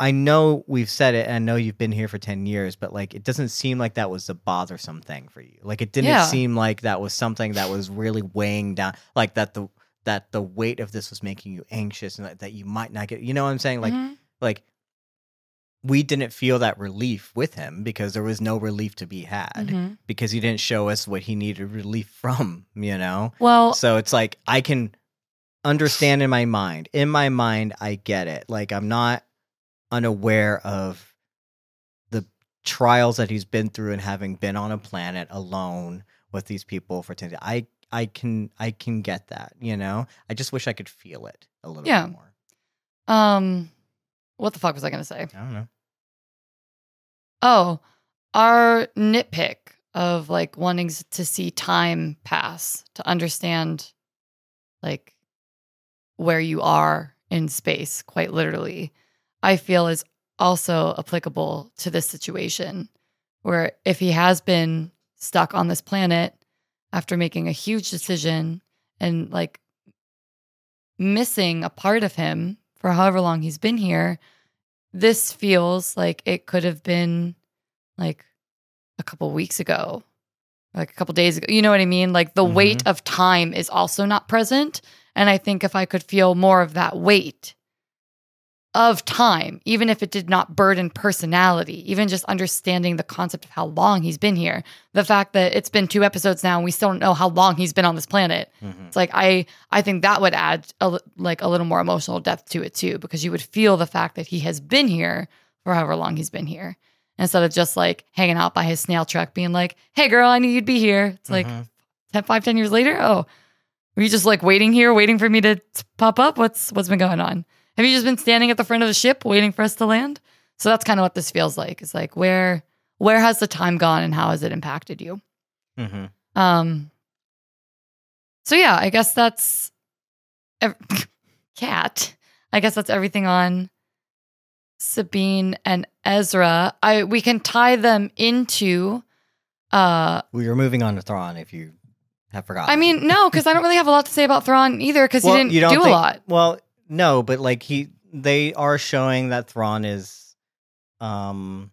i know we've said it and i know you've been here for 10 years but like it doesn't seem like that was a bothersome thing for you like it didn't Yeah. seem like that was something that was really weighing down like that the that the weight of this was making you anxious and that, that you might not get you know what i'm saying like Mhm. like we didn't feel that relief with him because there was no relief to be had Mhm. because he didn't show us what he needed relief from you know well, so it's like I can understand in my mind. In my mind, I get it. Like I'm not unaware of the trials that he's been through and having been on a planet alone with these people for 10 I I can I can get that, you know? I just wish I could feel it a little Yeah. bit more. um, what the fuck was I gonna say? I don't know. Oh, our nitpick of like wanting to see time pass to understand like where you are in space, quite literally, I feel is also applicable to this situation where if he has been stuck on this planet after making a huge decision and like missing a part of him for however long he's been here, this feels like it could have been like a couple weeks ago, like a couple days ago. You know what I mean? Like the mm-hmm. weight of time is also not present. And I think if I could feel more of that weight of time, even if it did not burden personality, even just understanding the concept of how long he's been here, the fact that it's been two episodes now and we still don't know how long he's been on this planet. Mhm. It's like I I think that would add a, like a little more emotional depth to it too, because you would feel the fact that he has been here for however long he's been here, instead of just like hanging out by his snail truck, being like, "Hey, girl, I knew you'd be here." It's like Mhm. 10, five, 10 years later. Oh, were you just like waiting here, waiting for me to pop up? What's what's been going on? Have you just been standing at the front of the ship waiting for us to land? So that's kind of what this feels like. It's like where where has the time gone and how has it impacted you? Mhm. Um. So yeah, I guess that's ev- [LAUGHS] cat. I guess that's everything on Sabine and Ezra. I we can tie them into. Uh, we were moving on to Thrawn. If you have forgotten, I mean, no, because I don't really have a lot to say about Thrawn either, because Well, he didn't you don't do a lot. Well, no, but like he, they are showing that Thrawn is, um,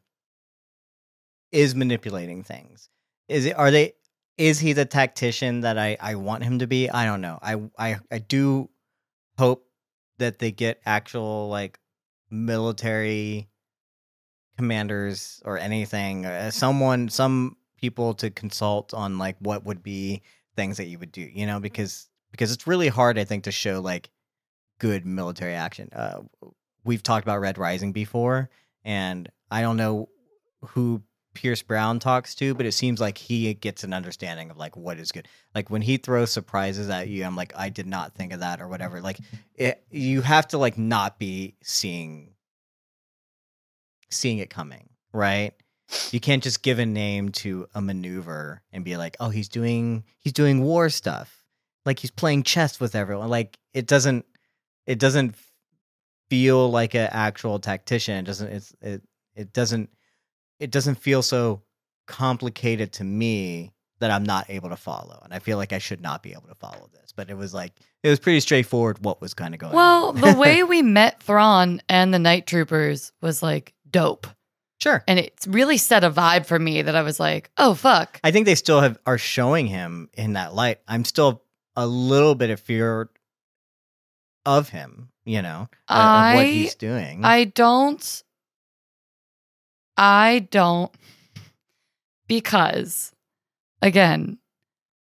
is manipulating things. Is it? Are they? Is he the tactician that I I want him to be? I don't know. I I I do hope that they get actual like military commanders or anything, uh, someone, some people to consult on like what would be things that you would do, you know, because because it's really hard, I think, to show like good military action. Uh, we've talked about Red Rising before, and I don't know who Pierce Brown talks to, but it seems like he gets an understanding of like what is good. Like when he throws surprises at you, I'm like, I did not think of that or whatever. Like it, you have to like not be seeing seeing it coming, right? You can't just give a name to a maneuver and be like, "Oh, he's doing he's doing war stuff." Like he's playing chess with everyone. Like it doesn't it doesn't feel like an actual tactician. It doesn't it's it it doesn't it doesn't feel so complicated to me that I'm not able to follow. And I feel like I should not be able to follow this. But it was like it was pretty straightforward what was kind of going Well, on. Well, the way [LAUGHS] we met Thrawn and the Night Troopers was like dope. sure. And it really set a vibe for me that I was like, oh, fuck. I think they still have are showing him in that light. I'm still a little bit of fear of him, you know, of- of what he's doing. I don't. I don't. Because, again,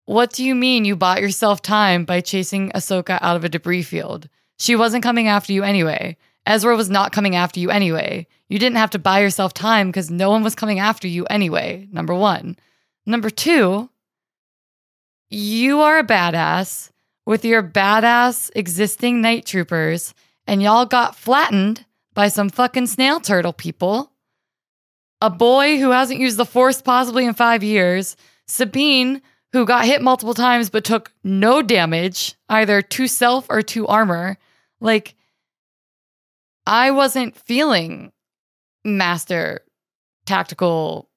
what do you mean you bought yourself time by chasing Ahsoka out of a debris field? She wasn't coming after you anyway. Ezra was not coming after you anyway. You didn't have to buy yourself time because no one was coming after you anyway. Number one. Number two, you are a badass with your badass existing night troopers, and y'all got flattened by some fucking snail turtle people. A boy who hasn't used the force possibly in five years. Sabine, who got hit multiple times but took no damage, either to self or to armor. Like, I wasn't feeling master tactical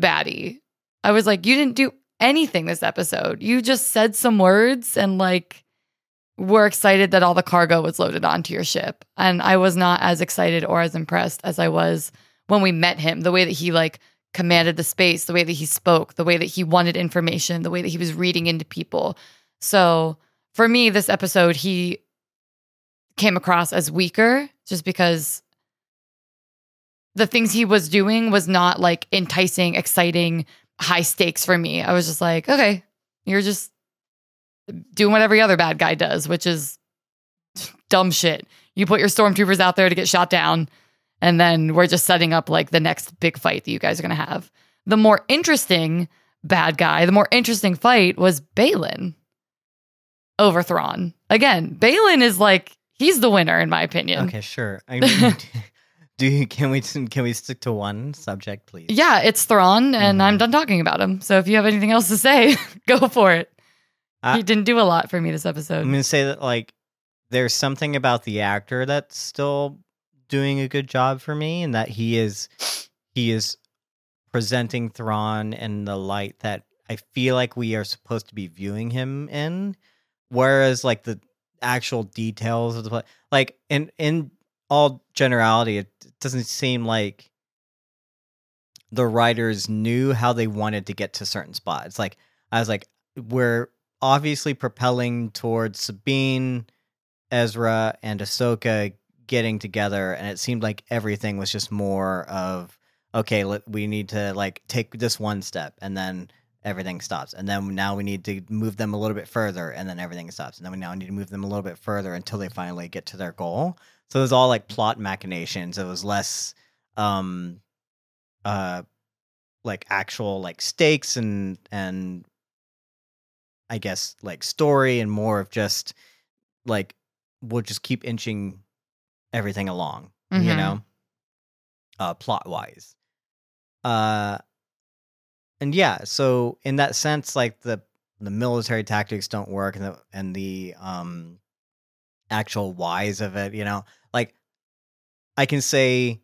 baddie. I was like, you didn't do anything this episode. You just said some words and like were excited that all the cargo was loaded onto your ship. And I was not as excited or as impressed as I was when we met him. The way that he like commanded the space, the way that he spoke, the way that he wanted information, the way that he was reading into people. So for me, this episode, he came across as weaker just because the things he was doing was not like enticing, exciting, high stakes for me. I was just like, okay, you're just doing what every other bad guy does, which is [LAUGHS] dumb shit. You put your stormtroopers out there to get shot down, and then we're just setting up like the next big fight that you guys are gonna have. The more interesting bad guy, the more interesting fight was Baylan over Thrawn. Again, Baylan is like he's the winner in my opinion. okay, sure. I mean, [LAUGHS] [LAUGHS] do you, can we can we stick to one subject, please? Yeah, it's Thrawn, and Mhm. I'm done talking about him. So if you have anything else to say, [LAUGHS] go for it. I- he didn't do a lot for me this episode. I'm gonna say that like there's something about the actor that's still doing a good job for me, and that he is he is presenting Thrawn in the light that I feel like we are supposed to be viewing him in, whereas like the actual details of the play, like in in all generality, it doesn't seem like the writers knew how they wanted to get to certain spots. Like I was like, we're obviously propelling towards Sabine, Ezra, and Ahsoka getting together, and it seemed like everything was just more of okay, we need to like take this one step, and then everything stops, and then now we need to move them a little bit further, and then everything stops, and then we now need to move them a little bit further until they finally get to their goal. So it was all like plot machinations. It was less, um, uh, like actual like stakes and and I guess like story and more of just like we'll just keep inching everything along, you Mhm. know, uh, plot wise. Uh, and yeah, so in that sense, like the the military tactics don't work, and the and the um actual whys of it, you know, like I can say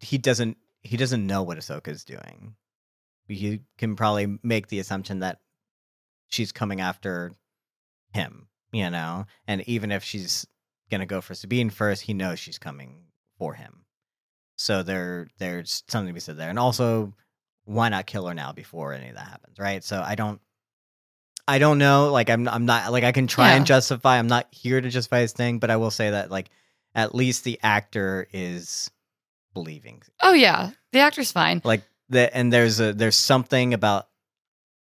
he doesn't he doesn't know what Ahsoka is doing. You can probably make the assumption that she's coming after him, you know, and even if she's gonna go for Sabine first, he knows she's coming for him. So there, there's something to be said there, and also, why not kill her now before any of that happens, right? So I don't, I don't know. Like I'm, I'm not like I can try and justify. I'm not here to justify his thing, but I will say that like at least the actor is believing Oh yeah, the actor's fine. like the and there's a there's something about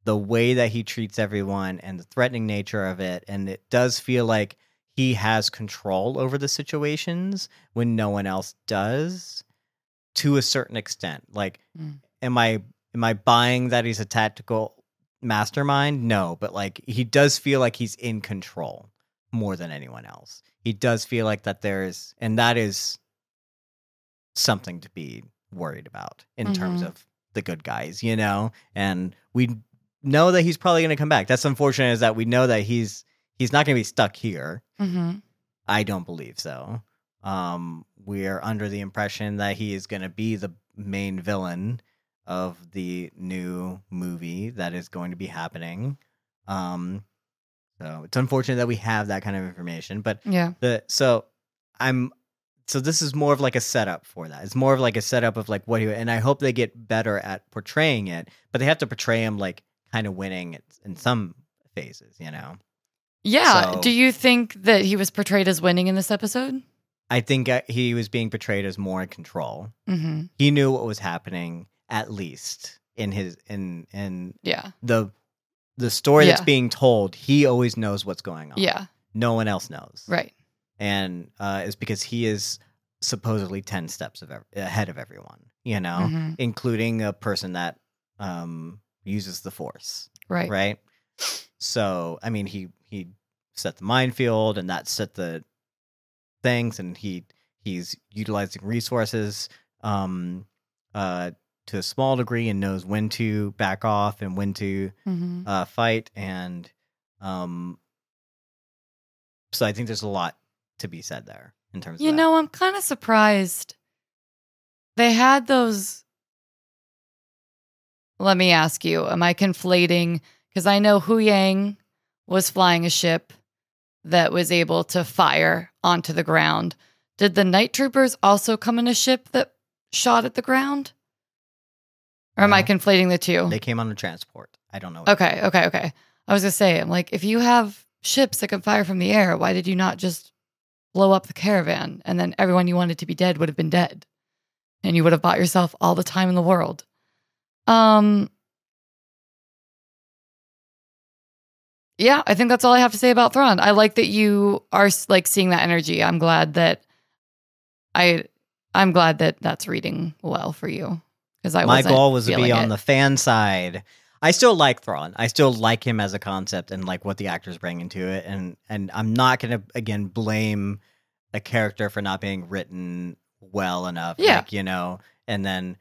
the way that he treats everyone and the threatening nature of it and it does feel like he has control over the situations when no one else does to a certain extent like Mm. am i am i buying that he's a tactical mastermind no but like he does feel like he's in control more than anyone else he does feel like that there's and that is something to be worried about in terms Mhm. of the good guys, you know? And we know that he's probably going to come back. That's unfortunate is that we know that he's he's not going to be stuck here. hmm I don't believe so. Um we are under the impression that he is going to be the main villain of the new movie that is going to be happening. Um so it's unfortunate that we have that kind of information, but Yeah. the so i'm so this is more of like a setup for that it's more of like a setup of like what he and i hope they get better at portraying it but they have to portray him like kind of winning in some phases you know Yeah. So- Do you think that he was portrayed as winning in this episode? i think uh, he was being portrayed as more in control hmm he knew what was happening at least in his in in Yeah. the the story that's being told he always knows what's going on Yeah. no one else knows Right. and uh, is because he is supposedly 10 steps of ev- ahead of everyone you know Mhm. including a person that um uses the force Right. right so i mean he he set the minefield and that set the things and he he's utilizing resources um uh to a small degree and knows when to back off and when to hmm uh, fight, and um, so I think there's a lot to be said there in terms. You know, I'm kind of surprised. They had those. Let me ask you, am I conflating? Because I know Huyang was flying a ship that was able to fire onto the ground. Did the night troopers also come in a ship that shot at the ground? Or am I conflating the two? they came on a transport. I don't know. what- Okay, okay, okay. I was gonna say, I'm like, if you have ships that can fire from the air, why did you not just blow up the caravan and then everyone you wanted to be dead would have been dead, and you would have bought yourself all the time in the world? Um. Yeah, I think that's all I have to say about Thrawn. I like that you are like seeing that energy. I'm glad that I, I'm glad that that's reading well for you because I My goal was to be on it. the fan side. I still like Thrawn. I still like him as a concept and like what the actors bring into it. And and I'm not gonna again blame a character for not being written well enough. Yeah. Like, you know, and then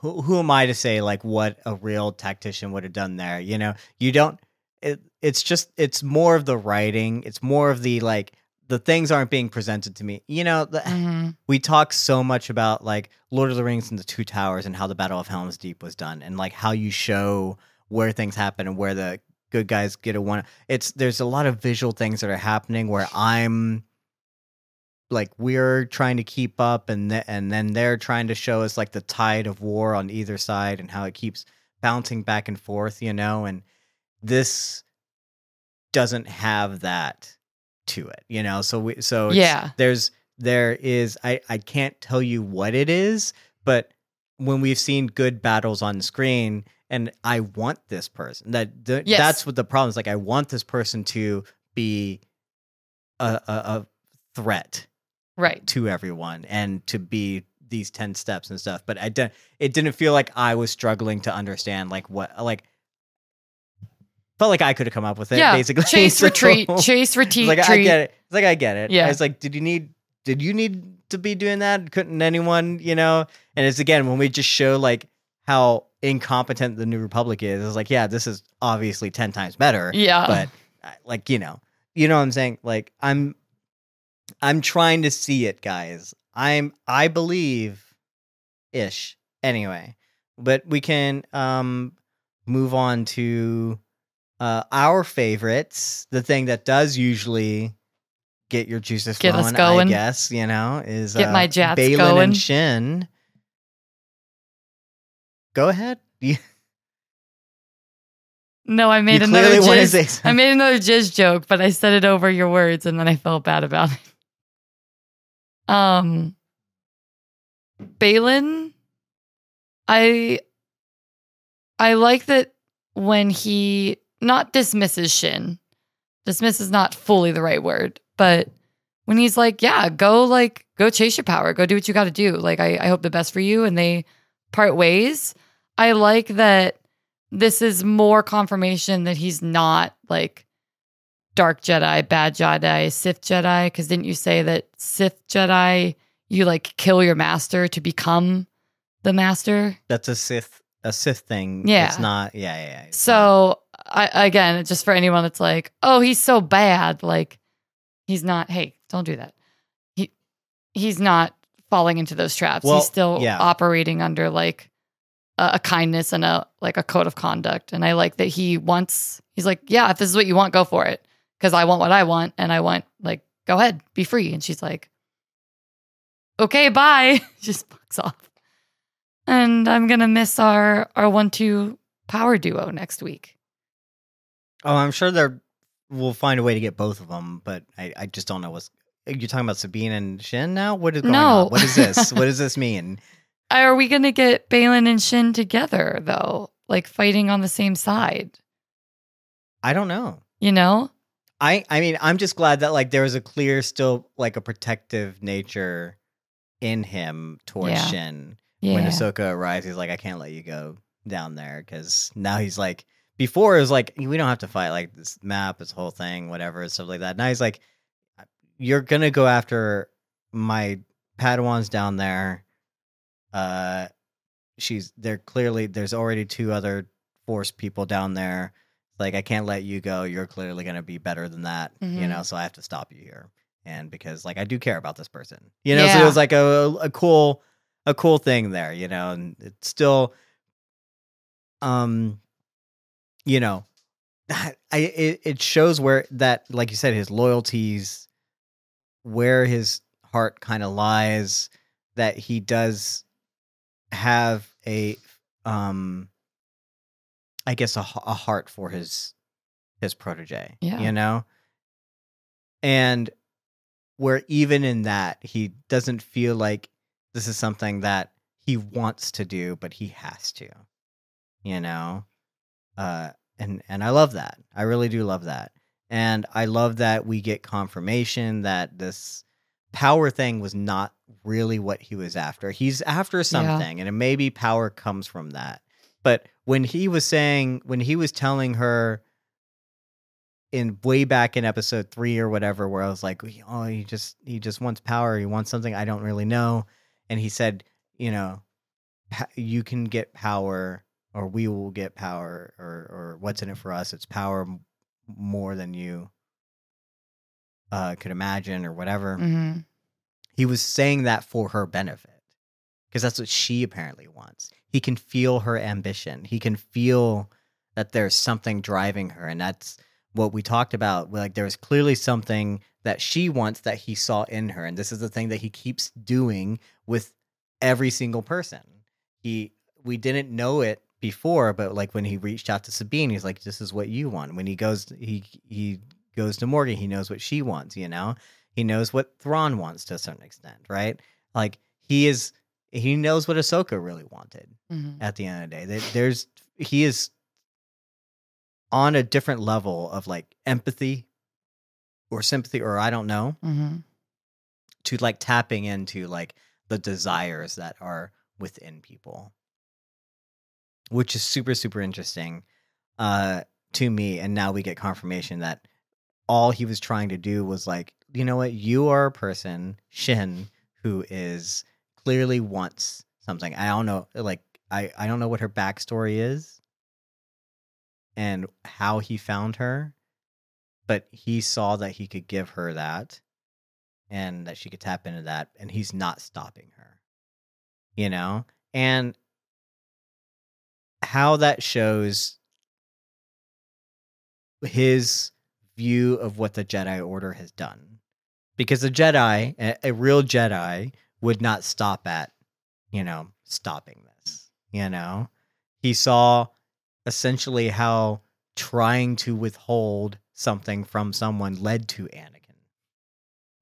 who who am I to say like what a real tactician would have done there? You know, you don't it it's just it's more of the writing. It's more of the like the things aren't being presented to me. You know, the, Mhm. we talk so much about like Lord of the Rings and the Two Towers and how the Battle of Helm's Deep was done and like how you show where things happen and where the good guys get a one. It's there's a lot of visual things that are happening where I'm like we're trying to keep up and th- and then they're trying to show us like the tide of war on either side and how it keeps bouncing back and forth, you know, and this doesn't have that to it, you know. So we so Yeah. there's there is I I can't tell you what it is, but when we've seen good battles on screen and I want this person that th- Yes. that's what the problem is like I want this person to be a, a, a threat Right. to everyone and to be these 10 steps and stuff but i didn't it didn't feel like i was struggling to understand like what like felt like i could have come up with it yeah. basically. [LAUGHS] Chase, So, retreat, chase, retreat, like i get it. It's like i get it. Yeah. it's like did you need did you need to be doing that? Couldn't anyone you know? And it's again when we just show like how incompetent the new republic is it's like yeah this is obviously 10 times better Yeah. but like you know you know what i'm saying? Like i'm i'm trying to see it guys. I'm i believe ish. Anyway but we can um move on to uh our favorites the thing that does usually get your juices Get us going. i guess you know is Get uh, my Jatz Baylan going. and shin go ahead [LAUGHS] no, I made you another clearly want to jizz. [LAUGHS] I made another jizz joke, but I said it over your words, and then I felt bad about it. [LAUGHS] Um, Baylan, I, I like that when he not dismisses Shin. Dismiss is not fully the right word, but when he's like, "Yeah, go like go chase your power, go do what you got to do." Like, I, I hope the best for you, and they part ways. I like that this is more confirmation that he's not like dark Jedi, bad Jedi, Sith Jedi. Because didn't you say that Sith Jedi, you like kill your master to become the master? That's a Sith a Sith thing. Yeah. It's not yeah, yeah, yeah. So, I, again, just for anyone that's like, oh, he's so bad. Like, he's not, hey, don't do that. He, he's not falling into those traps. Well, he's still yeah. operating under like a, a kindness and a like a code of conduct. And I like that he wants, he's like, yeah, if this is what you want, go for it. Cause I want what I want. And I want, like, go ahead, be free. And she's like, okay, bye. [LAUGHS] Just fucks off. And I'm going to miss our, our one, two power duo next week. Oh, I'm sure they're we'll find a way to get both of them, but I, I just don't know what's you're talking about Sabine and Shin now? What is going No. on? What is this? [LAUGHS] what does this mean? Are we going to get Baylan and Shin together though? Like fighting on the same side, I don't know. you know? I I mean, I'm just glad that like there was a clear still like a protective nature in him towards Yeah. Shin. Yeah. when Ahsoka arrives, he's like, I can't let you go down there because now he's like, before it was like, we don't have to fight like this map, this whole thing, whatever, stuff like that. Now he's like, you're gonna go after my Padawans down there. Uh, she's they're clearly there's already two other Force people down there. Like I can't let you go. You're clearly gonna be better than that, you Mhm. know. So I have to stop you here, and because like I do care about this person, you know. So it was like a a cool a cool thing there, you know, and it's still, um, you know, [SIGHS] I it, it shows where that, like you said, his loyalties, where his heart kind of lies, that he does have a, um, I guess a, a heart for his his protege, Yeah. you know, and where even in that he doesn't feel like this is something that he wants to do but he has to you know uh and and i love that. I really do love that. And i love that we get confirmation that this power thing was not really what he was after. He's after something and maybe power comes from that. But when he was saying when he was telling her in way back in episode three or whatever where i was like oh he just he just wants power. He wants something i don't really know. And he said you know you can get power or we will get power or or what's in it for us it's power m- more than you uh could imagine or whatever. Hmm he was saying that for her benefit because that's what she apparently wants. He can feel her ambition. He can feel that there's something driving her and that's what we talked about like there's clearly something that she wants that he saw in her and this is the thing that he keeps doing with every single person. He we didn't know it before, but like when he reached out to Sabine, he's like, "This is what you want." When he goes, he he goes to Morgan, he knows what she wants. You know, he knows what Thrawn wants to a certain extent, right? Like he is, he knows what Ahsoka really wanted Mhm. at the end of the day. There- There's he is on a different level of like empathy or sympathy, or I don't know, Mhm. to like tapping into like the desires that are within people which is super super interesting uh to me and now we get confirmation that all he was trying to do was like you know what? You are a person shin who is clearly wants something. I don't know like i i don't know what her backstory is and how he found her but he saw that he could give her that and that she could tap into that and he's not stopping her you know? And how that shows his view of what the jedi order has done because a jedi a, a real jedi would not stop at you know stopping this you know he saw essentially how trying to withhold something from someone led to anakin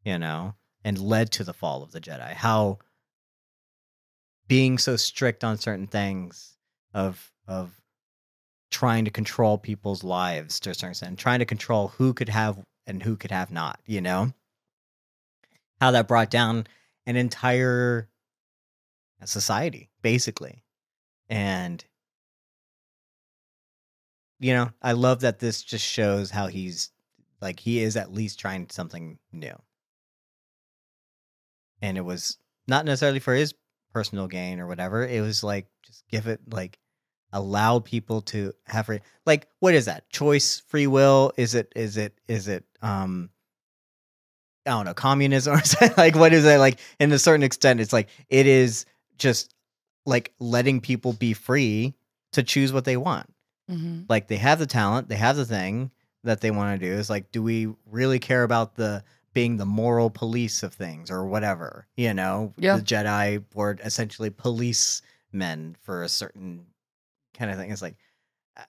you know, and led to the fall of the Jedi. How being so strict on certain things of of trying to control people's lives to a certain extent, trying to control who could have and who could have not, you know? How that brought down an entire society, basically. And you know, I love that this just shows how he's like he is at least trying something new and it was not necessarily for his personal gain or whatever. It was like just give it like allow people to have free like what is that? Choice free will? Is it is it is it um i don't know communism or [LAUGHS] something? Like what is it? Like in a certain extent it's like it is just like letting people be free to choose what they want. Mhm. like they have the talent they have the thing that they want to do. Is like do we really care about the being the moral police of things or whatever you know Yeah. the jedi were essentially policemen for a certain kind of thing it's like I-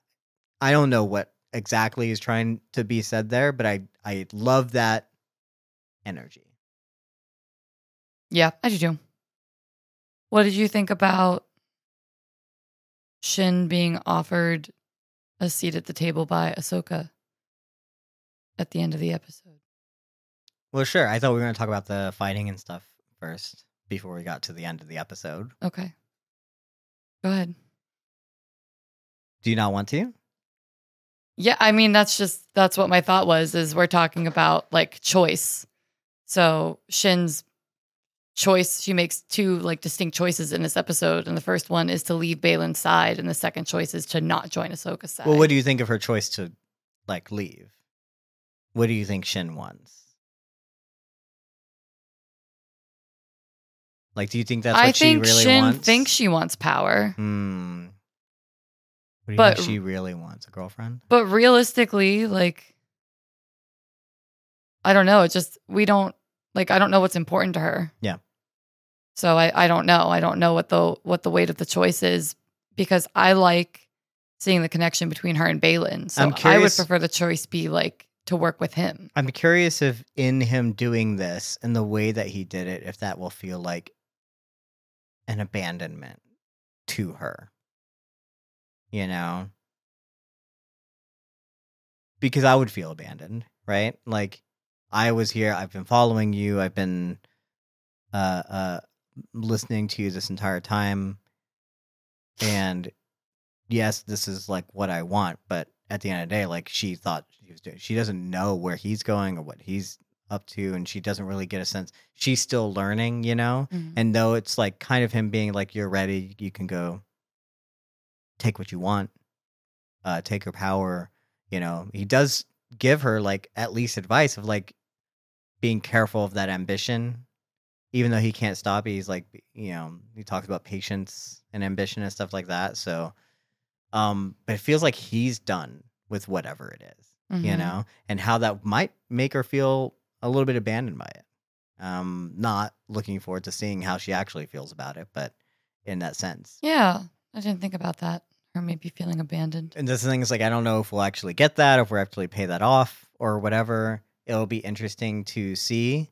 i don't know what exactly is trying to be said there but i i love that energy Yeah, I do too. What did you think about Shin being offered a seat at the table by Ahsoka at the end of the episode? Well sure i thought we were going to talk about the fighting and stuff first before we got to the end of the episode Okay. Go ahead. do you not want to Yeah, I mean that's just that's what my thought was is we're talking about like choice. So Shin's choice, she makes two like distinct choices in this episode. And the first one is to leave Baylan's side, and the second choice is to not join Ahsoka's side. Well, what do you think of her choice to like leave? What do you think Shin wants? Like, do you think that's what I she think really Shin wants? thinks she wants power. Hmm. What do you But- think she really wants? A girlfriend? But realistically, like I don't know. It just we don't like I don't know what's important to her. Yeah. So I, I don't know. I don't know what the what the weight of the choice is because I like seeing the connection between her and Baylan. So I'm I would curious- prefer the choice be like to work with him. I'm curious if in him doing this and the way that he did it, if that will feel like an abandonment to her. You know? Because I would feel abandoned, right? Like I was here, I've been following you, I've been uh uh listening to you this entire time. And yes, this is like what I want, but at the end of the day, like she thought she was doing, she doesn't know where he's going or what he's up to, and she doesn't really get a sense. She's still learning, you know. And though it's like kind of him being like, "You're ready, you can go, take what you want, uh, take her power." You know, he does give her like at least advice of like being careful of that ambition, even though he can't stop. He's like, you know, he talks about patience and ambition and stuff like that. So, um, but it feels like he's done with whatever it is you Mhm. know, and how that might make her feel a little bit abandoned by it. Um, not looking forward to seeing how she actually feels about it, but in that sense, Yeah. I didn't think about that. Or maybe feeling abandoned. And this thing is like I don't know if we'll actually get that, if we'll actually pay that off or whatever. It'll be interesting to see.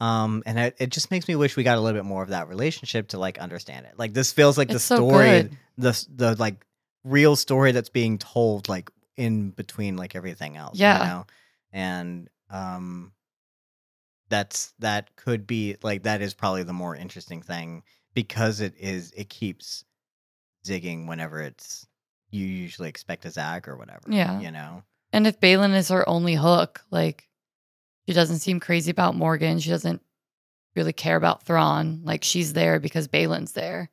Um, and it, it just makes me wish we got a little bit more of that relationship to like understand it. Like this feels like the It's so story, good. the the like real story that's being told like in between like everything else. Yeah. You know? And um that's that could be like that is probably the more interesting thing because it is it keeps zigging whenever it's you usually expect a zag or whatever. Yeah. You know? And if Baylan is her only hook, like she doesn't seem crazy about Morgan. She doesn't really care about Thrawn. Like she's there because Baylan's there.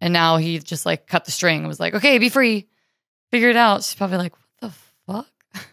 And now he just like cut the string and was like, okay, be free. Figure it out. She's probably like, what the fuck?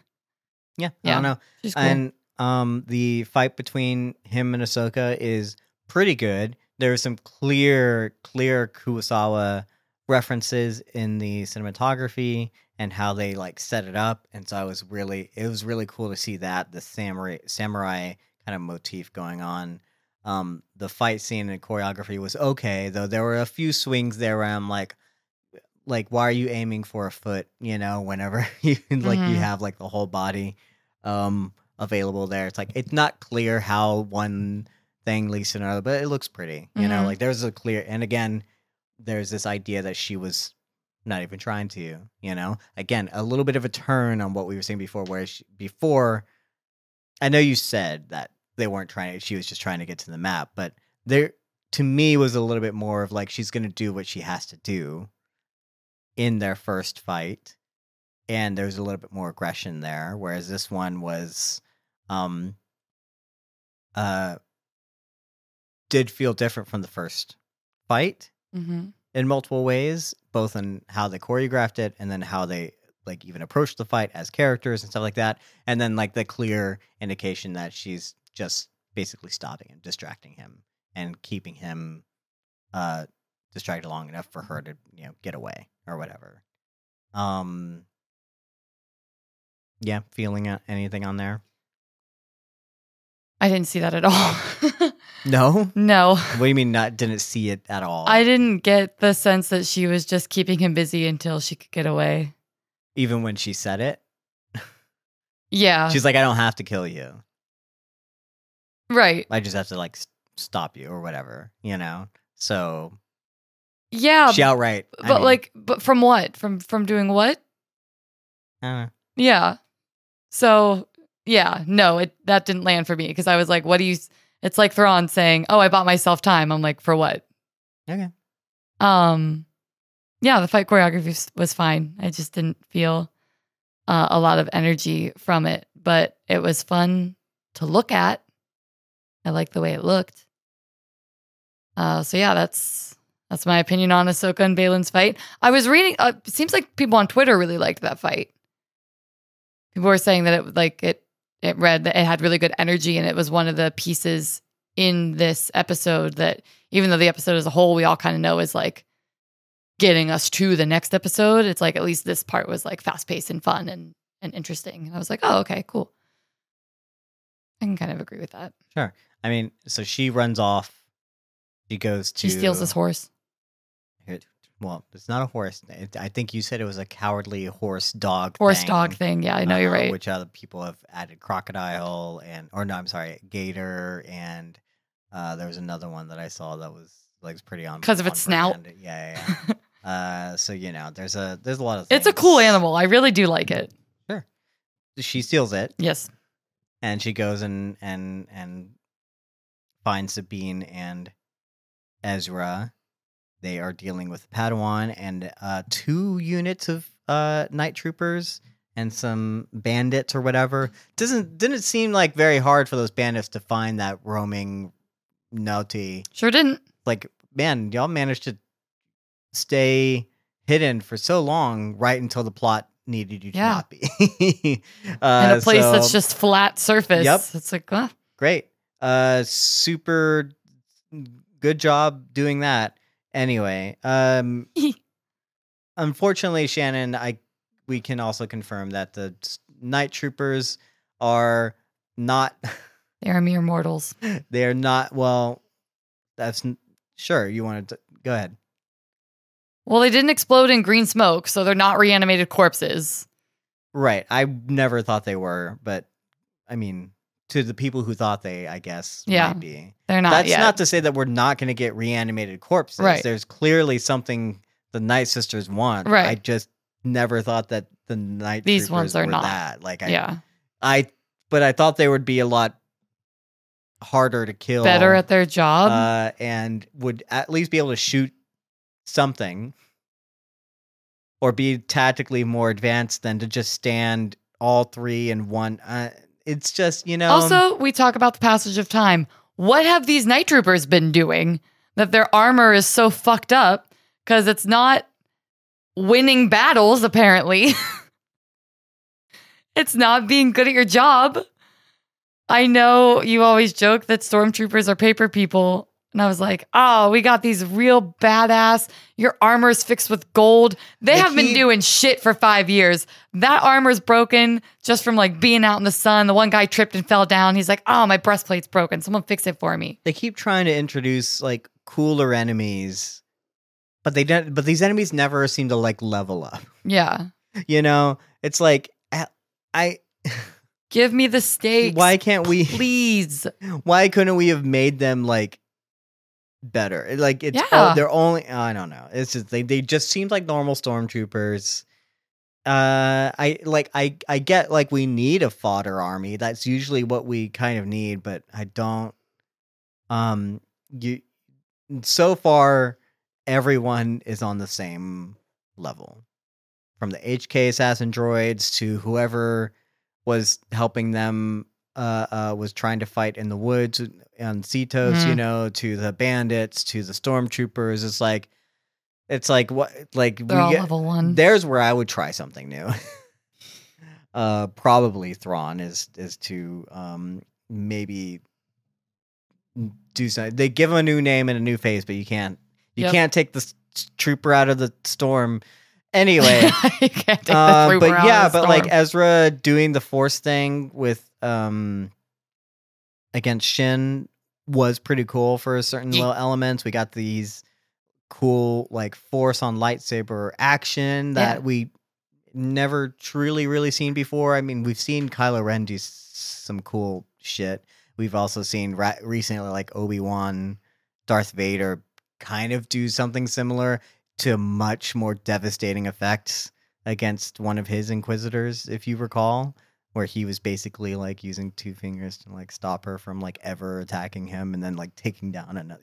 Yeah. [LAUGHS] I don't know. She's cool. And um, the fight between him and Ahsoka is pretty good. There's some clear, clear Kurosawa references in the cinematography and how they like set it up. And so I was really, it was really cool to see that the samurai samurai kind of motif going on. Um, the fight scene and choreography was okay, though there were a few swings there where I'm like, like why are you aiming for a foot? You know, whenever [LAUGHS] you like you Mhm. have like the whole body um available there. It's like it's not clear how one thing leads to another, but it looks pretty. You know, Mhm. like there's a clear and again, there's this idea that she was not even trying to, you know? Again, a little bit of a turn on what we were saying before, where she, before I know you said that they weren't trying she was just trying to get to the map, but there to me was a little bit more of like she's gonna do what she has to do in their first fight and there's a little bit more aggression there whereas this one was um uh did feel different from the first fight hmm in multiple ways both in how they choreographed it and then how they like even approached the fight as characters and stuff like that and then like the clear indication that she's just basically stopping and distracting him and keeping him uh distracted long enough for her to you know get away or whatever. Um yeah feeling uh, anything on there I didn't see that at all. [LAUGHS] no no. what do you mean not didn't see it at all I didn't get the sense that she was just keeping him busy until she could get away. even when she said it Yeah. she's like i don't have to kill you right. I just have to like stop you or whatever, you know. So Yeah. she outright, but mean, like but from what? From from doing what? I don't know. Yeah. So yeah, no, it that didn't land for me because I was like, what do you? It's like Thrawn saying, "Oh, I bought myself time." I'm like, for what? Okay. Um, yeah, the fight choreography was- fine. I just didn't feel uh, a lot of energy from it, but it was fun to look at. I like the way it looked. Uh, so yeah, that's that's my opinion on Ahsoka and Baylan's fight. I was reading. Uh, it seems like people on Twitter really liked that fight. People were saying that it like it it read that it had really good energy and it was one of the pieces in this episode that even though the episode as a whole we all kind of know is like getting us to the next episode, it's like at least this part was like fast paced and fun and and interesting. And I was like, oh okay, cool. I can kind of agree with that. Sure. I mean, so she runs off. She goes to. She steals his horse. Well, it's not a horse. It, I think you said it was a cowardly horse dog. Horse thing, dog thing. Yeah, I know you're uh, right. Which other people have added crocodile and, or no, I'm sorry, gator and uh, there was another one that I saw that was like pretty on because of its snout? brand. Yeah, yeah. yeah. [LAUGHS] uh, so you know, there's a there's a lot of. it's a cool animal. I really do like it. Sure. She steals it. Yes. and she goes and and and finds Sabine and Ezra. They are dealing with Padawan and uh, two units of uh, night troopers and some bandits or whatever. Doesn't didn't seem like very hard for those bandits to find that roaming Noti. Sure didn't. Like man, y'all managed to stay hidden for so long, right until the plot needed you to Yeah. not be. [LAUGHS] uh, In a place that's just flat surface. Yep. It's like, huh? great uh super good job doing that anyway um unfortunately shannon i we can also confirm that the night troopers are not [LAUGHS] they are mere mortals. they're not well that's sure you wanted to go ahead Well, they didn't explode in green smoke, so they're not reanimated corpses. Right. I never thought they were, but I mean, to the people who thought they, I guess, Yeah. might be. They're not That's yet. not to say that we're not going to get reanimated corpses. Right. There's clearly something the Night Sisters want. Right. I just never thought that the Night These Troopers ones are not. that. Like I, yeah. I, but I thought they would be a lot harder to kill, Better at their job. uh, and would at least be able to shoot something, or be tactically more advanced than to just stand all three in one. Uh, it's just you know. also, we talk about the passage of time. What have these night troopers been doing that their armor is so fucked up? Because it's not winning battles, apparently. [LAUGHS] it's not being good at your job. I know you always joke that stormtroopers are paper people. And I was like, oh, we got these real badass. Your armor's fixed with gold. They, They have been doing shit for five years. That armor's broken just from like being out in the sun. The one guy tripped and fell down. He's like, oh, my breastplate's broken. Someone fix it for me. they keep trying to introduce like cooler enemies, but they don't. But these enemies never seem to like level up. Yeah. You know, it's like I. I Give me the stakes. why can't we? Please. Why couldn't we have made them like better? Like it's Yeah. they're only. I don't know. It's just they they just seemed like normal stormtroopers. Uh, I like I I get like we need a fodder army. That's usually what we kind of need, but I don't. Um, you so far everyone is on the same level, from the HK assassin droids to whoever was helping them uh, uh, was trying to fight in the woods on Seatos, you Mhm. know, to the bandits, to the stormtroopers. It's like, it's like what, like They're all get- level one. There's where I would try something new. [LAUGHS] uh, probably Thrawn is is to um maybe do something. They give him a new name and a new face, but you can't you Yep. can't take the trooper out of the storm. Anyway, [LAUGHS] you can't take the uh, trooper but yeah, but like. Ezra doing the Force thing with um against Shin was pretty cool for certain little elements. We got these cool like Force on lightsaber action that Yeah. we never truly really seen before. I mean, we've seen Kylo Ren do s- some cool shit. We've also seen ra- recently like Obi Wan, Darth Vader kind of do something similar to much more devastating effects against one of his inquisitors, if you recall, where he was basically like using two fingers to like stop her from like ever attacking him and then like taking down another.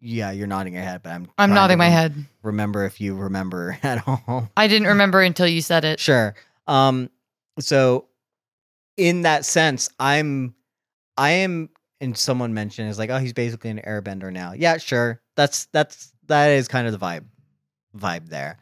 Yeah, you're nodding your head, but I'm I'm nodding my head. Remember if you remember [LAUGHS] at all. I didn't remember until you said it. Sure. Um so in that sense, I'm I am and someone mentioned is like, oh, he's basically an airbender now. Yeah, sure. That's that's that is kind of the vibe vibe there.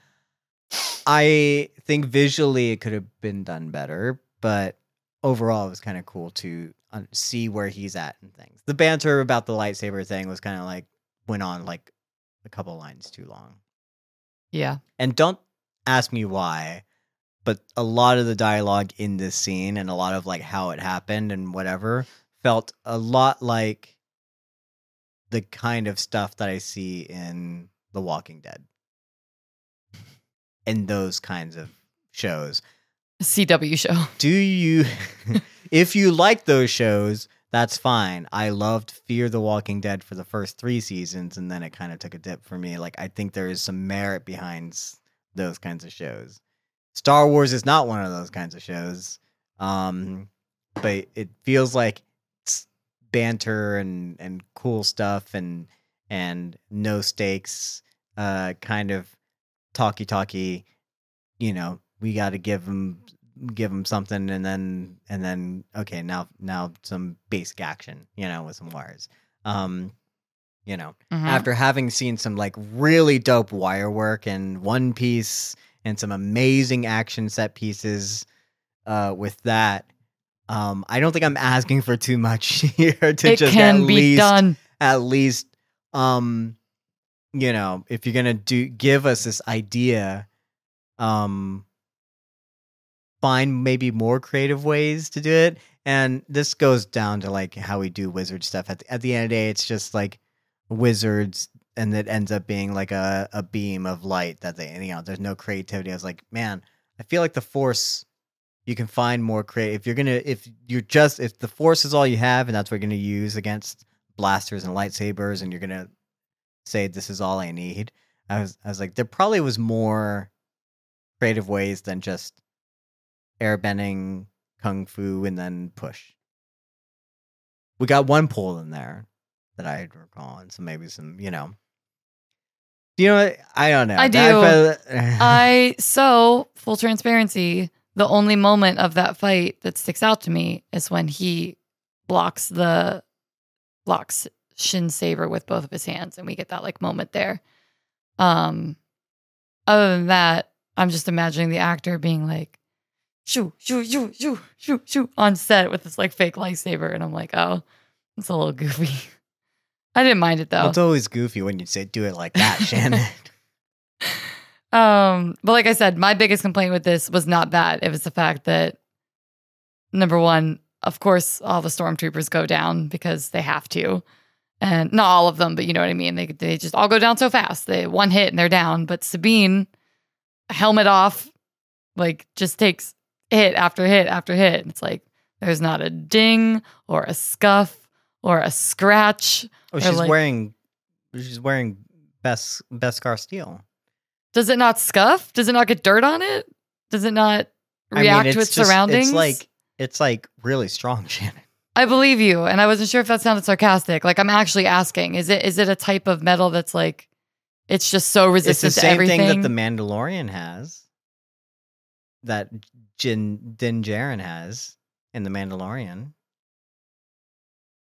I think visually it could have been done better, but overall it was kind of cool to un- see where he's at and things. The banter about the lightsaber thing was kind of like went on like a couple lines too long. Yeah. And don't ask me why, but a lot of the dialogue in this scene and a lot of like how it happened and whatever felt a lot like the kind of stuff that I see in The Walking Dead. And those kinds of shows. CW show. [LAUGHS] Do you [LAUGHS] if you like those shows, that's fine. I loved Fear the Walking Dead for the first 3 seasons and then it kind of took a dip for me. Like I think there is some merit behind those kinds of shows. Star Wars is not one of those kinds of shows. Um but it feels like banter and and cool stuff and and no stakes uh kind of talky talky you know we got to give them give them something and then and then okay now now some basic action you know with some wires um you know Mhm. after having seen some like really dope wire work and one piece and some amazing action set pieces uh with that um i don't think i'm asking for too much [LAUGHS] here to it just can at be least done. at least um you know if you're gonna do give us this idea um find maybe more creative ways to do it and this goes down to like how we do wizard stuff at the, at the end of the day it's just like wizards and it ends up being like a, a beam of light that they you know there's no creativity. I was like, man, I feel like the force you can find more creative if you're gonna if you're just if the force is all you have and that's what you're gonna use against blasters and lightsabers and you're gonna say this is all I need. I was I was like, there probably was more creative ways than just airbending, kung fu, and then push. We got one pull in there that I recall, and so maybe some, you know. Do you know what? I don't know. I do. [LAUGHS] I so full transparency. The only moment of that fight that sticks out to me is when he blocks the blocks Shin Saber with both of his hands, and we get that like moment there. Um, other than that, I'm just imagining the actor being like, shoo, shoo, shoo, shoo, shoo, shoo, on set with this like fake lightsaber, and I'm like, oh, it's a little goofy. I didn't mind it though. It's always goofy when you say do it like that, Shannon. [LAUGHS] [LAUGHS] Um, but like I said, my biggest complaint with this was not that. It was the fact that number one, of course, all the stormtroopers go down because they have to. And not all of them, but you know what I mean. They they just all go down so fast. They one hit and they're down. But Sabine, helmet off, like just takes hit after hit after hit. And it's like there's not a ding or a scuff or a scratch. Oh, she's like- wearing she's wearing best Beskar steel. Does it not scuff? Does it not get dirt on it? Does it not react to its just- surroundings? It's like it's like really strong, [LAUGHS] Shannon. I believe you, and I wasn't sure if that sounded sarcastic. Like I'm actually asking, is it is it a type of metal that's like it's just so It's the resistant to same everything? thing that the Mandalorian has. That Jin Din Djarin has in the Mandalorian.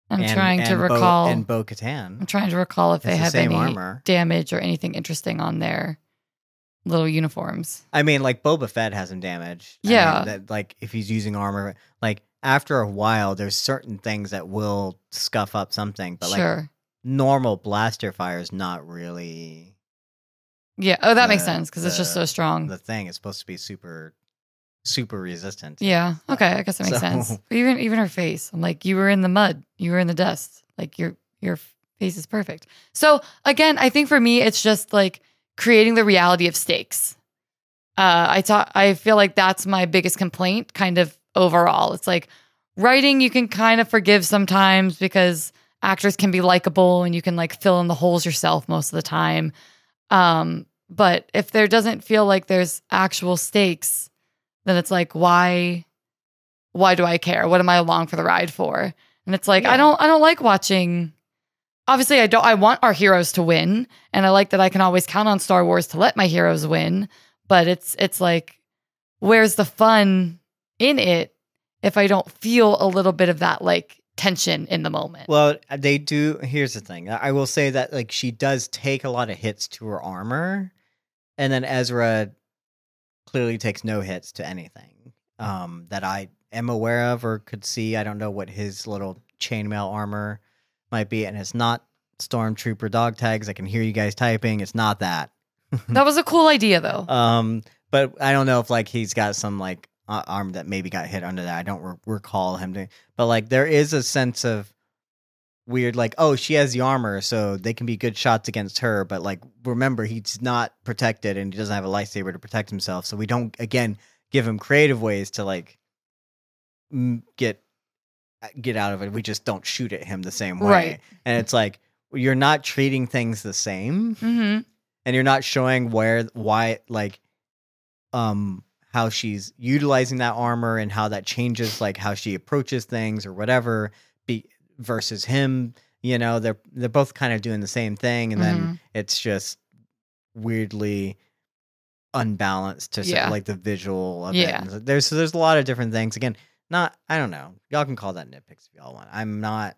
I'm and- trying to Bo- recall. and Bo Katan. I'm trying to recall if It's they the have any armor. damage or anything interesting on their little uniforms. I mean, like Boba Fett has some damage. I Yeah. mean, that like if he's using armor, like after a while, there's certain things that will scuff up something, but like normal blaster fire is not really Yeah. Oh, that makes sense because it's just so strong. the thing. It's supposed to be super, super resistant. yeah. Okay. I guess that makes So- sense. But even even her face, I'm like, you were in the mud, you were in the dust. Like your your face is perfect. So again, I think for me, it's just like creating the reality of stakes. Uh, I thought I feel like that's my biggest complaint, kind of overall. It's like writing you can kind of forgive sometimes because actors can be likable and you can like fill in the holes yourself most of the time. Um, but if there doesn't feel like there's actual stakes, then it's like why why do I care? What am I along for the ride for? And it's like I don't I don't like watching obviously I don't I want our heroes to win and I like that I can always count on Star Wars to let my heroes win, but it's it's like where's the fun in it if I don't feel a little bit of that like tension in the moment. Well, they do. Here's the thing. I I will say that like she does take a lot of hits to her armor, and then Ezra clearly takes no hits to anything um, that I am aware of or could see. I don't know what his little chainmail armor might be, and it's not stormtrooper dog tags. I can hear you guys typing. It's not that. [LAUGHS] that was a cool idea though. Um, but I don't know if like he's got some like uh, arm that maybe got hit under that. I don't re- recall him doing. But like there is a sense of weird, like oh she has the armor, so they can be good shots against her. But like remember he's not protected and he doesn't have a lightsaber to protect himself, so we don't again give him creative ways to like m- get uh, get out of it. We just don't shoot at him the same way, Right. and it's like you're not treating things the same hmm and you're not showing where why like um how she's utilizing that armor and how that changes like how she approaches things or whatever be versus him you know they're they're both kind of doing the same thing and Mm-hmm. then it's just weirdly unbalanced to Yeah. like the visual of Yeah. it. There's so there's a lot of different things again not i don't know y'all can call that nitpicks if y'all want i'm not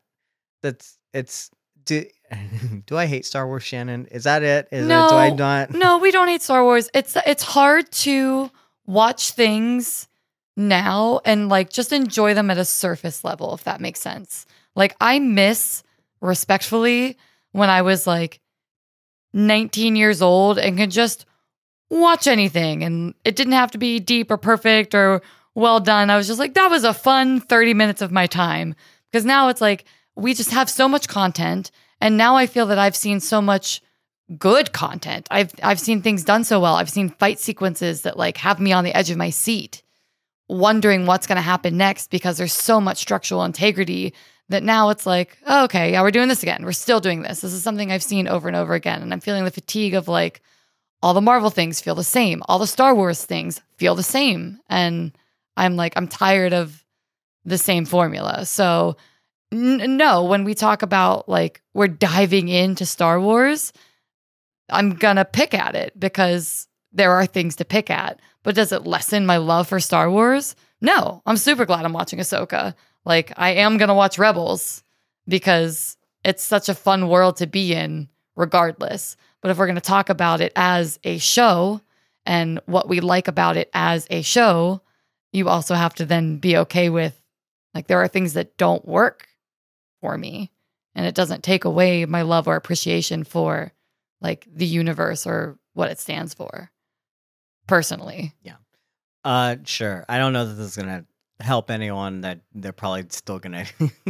that's it's do, [LAUGHS] do i hate star wars shannon is that it is No. it, do i not No, we don't hate Star Wars. It's it's hard to watch things now and like just enjoy them at a surface level if that makes sense. Like I miss respectfully when I was like 19 years old and could just watch anything and it didn't have to be deep or perfect or well done. I was just like that was a fun 30 minutes of my time because now it's like we just have so much content and now I feel that I've seen so much good content. I've I've seen things done so well. I've seen fight sequences that like have me on the edge of my seat wondering what's going to happen next because there's so much structural integrity that now it's like, oh, okay, yeah, we're doing this again. We're still doing this. This is something I've seen over and over again and I'm feeling the fatigue of like all the Marvel things feel the same. All the Star Wars things feel the same and I'm like I'm tired of the same formula. So n- no, when we talk about like we're diving into Star Wars, I'm gonna pick at it because there are things to pick at. But does it lessen my love for Star Wars? No, I'm super glad I'm watching Ahsoka. Like I am gonna watch Rebels because it's such a fun world to be in, regardless. But if we're gonna talk about it as a show and what we like about it as a show, you also have to then be okay with like there are things that don't work for me and it doesn't take away my love or appreciation for like the universe or what it stands for personally Yeah. Uh, sure. I don't know that this is gonna help anyone. That they're probably still gonna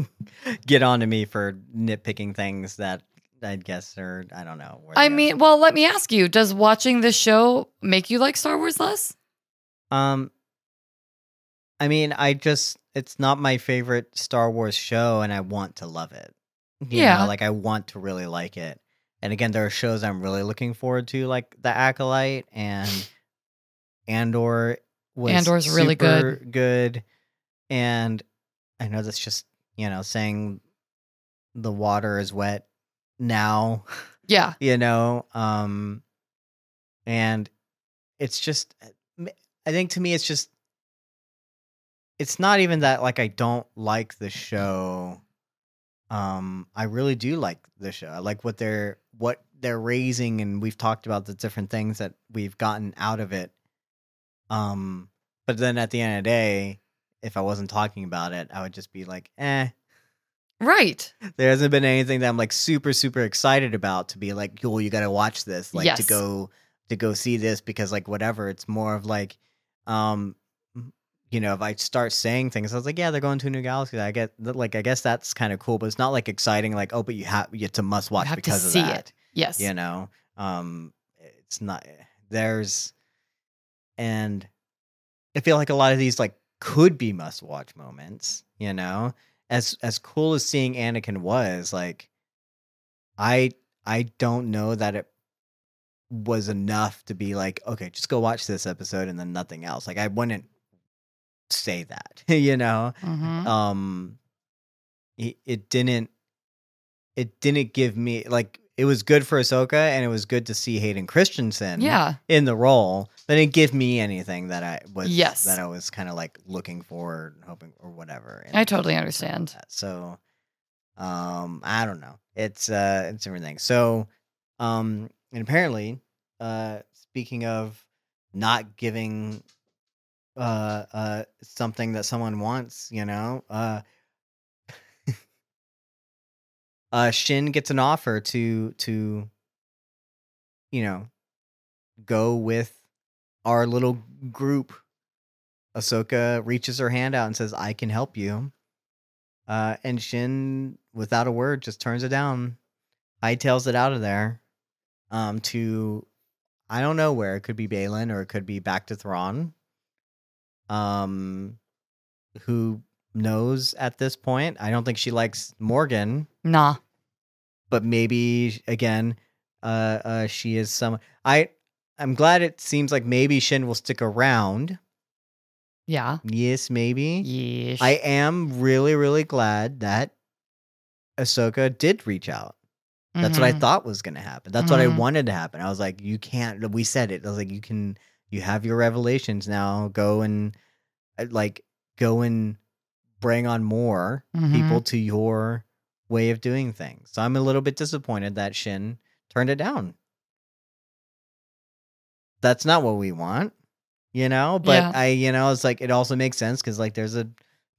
[LAUGHS] get on to me for nitpicking things that I guess are I don't know. i mean well let me ask you does watching this show make you like star wars less um, I mean, I just it's not my favorite Star Wars show, and I want to love it. You Yeah. know, like I want to really like it. And again, there are shows I'm really looking forward to, like The Acolyte and Andor. Was Andor's really super good. And I know that's just you know saying the water is wet now yeah [LAUGHS] you know um and it's just i think to me it's just it's not even that like i don't like the show um i really do like the show. I like what they're what they're raising and we've talked about the different things that we've gotten out of it. Um but then at the end of the day if i wasn't talking about it i would just be like eh. Right. There hasn't been anything that I'm like super super excited about to be like, yo, you got to watch this, like to go to go see this because like whatever. It's more of like, um, you know, if I start saying things, I was like, yeah, they're going to a new galaxy. I get like, I guess that's kind of cool, but it's not like exciting. Like, oh, but you have it's a must watch have to because see of it. that. yes You know, um, it's not there's, and I feel like a lot of these like could be must watch moments. You know, as as cool as seeing Anakin was, like I I don't know that it was enough to be like, okay, just go watch this episode and then nothing else. Like I wouldn't say that, [LAUGHS] you know. Mhm. Um it, it didn't it didn't give me like it was good for Ahsoka and it was good to see Hayden Christensen yeah in the role, but it didn't give me anything that I was Yes. that I was kind of like looking for, hoping or whatever. I totally understand. So, um, I don't know. It's uh, it's everything. So, um, and apparently, uh, speaking of not giving uh uh something that someone wants, you know, uh. [LAUGHS] Uh, Shin gets an offer to to, you know, go with our little group. Ahsoka reaches her hand out and says, "I can help you." Uh, and Shin, without a word, just turns it down, hightails it out of there, um, to I don't know where. It could be Baylan or it could be back to Thrawn. Um, who knows at this point? I don't think she likes Morgan Nah. but maybe again uh uh she is some i i'm glad it seems like maybe shin will stick around Yeah. yes maybe Yeesh. i am really really glad that ahsoka did reach out that's what i Mhm. thought was going to happen that's what i Mhm. wanted to happen i was like you can't we said it i was like you can you have your revelations now go and uh, like go and bring on more Mhm. people to your way of doing things. So I'm a little bit disappointed that Shin turned it down. That's not what we want, you know. But Yeah. I, you know, it's like it also makes sense because like there's a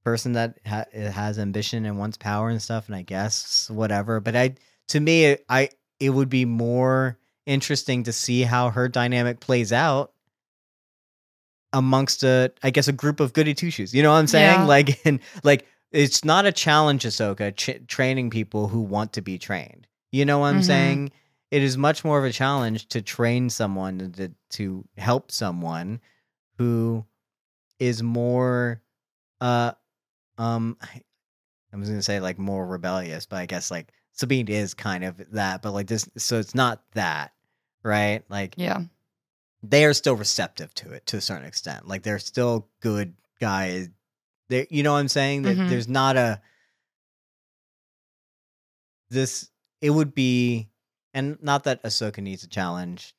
person that ha- has ambition and wants power and stuff, and I guess whatever. But I, to me, I it would be more interesting to see how her dynamic plays out amongst a I guess a group of goody two shoes. You know what I'm saying? Yeah. Like [LAUGHS] and like it's not a challenge, Ahsoka, ch- training people who want to be trained. You know what I'm Mhm. saying? it is much more of a challenge to train someone to, to help someone who is more uh um I, [SIGHS] I was gonna say like more rebellious, but I guess like Sabine is kind of that, but like this so it's not that, right? Like Yeah. They are still receptive to it to a certain extent. Like they're still good guys. They, you know what I'm saying? That Mhm. There's not a this. It would be, and not that Ahsoka needs a challenge.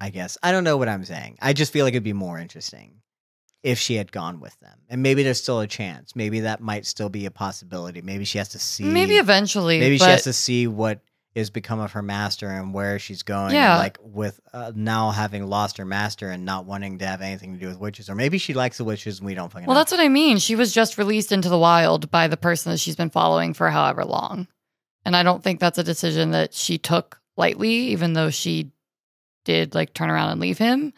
I guess I don't know what I'm saying. I just feel like it'd be more interesting if she had gone with them, and maybe there's still a chance. Maybe that might still be a possibility. Maybe she has to see. Maybe eventually. Maybe she has to see what is become of her master and where she's going. Yeah. Like with uh, now having lost her master and not wanting to have anything to do with witches, or maybe she likes the witches and we don't fucking Well, know. that's what I mean. She was just released into the wild by the person that she's been following for however long. And I don't think that's a decision that she took lightly, even though she did like turn around and leave him.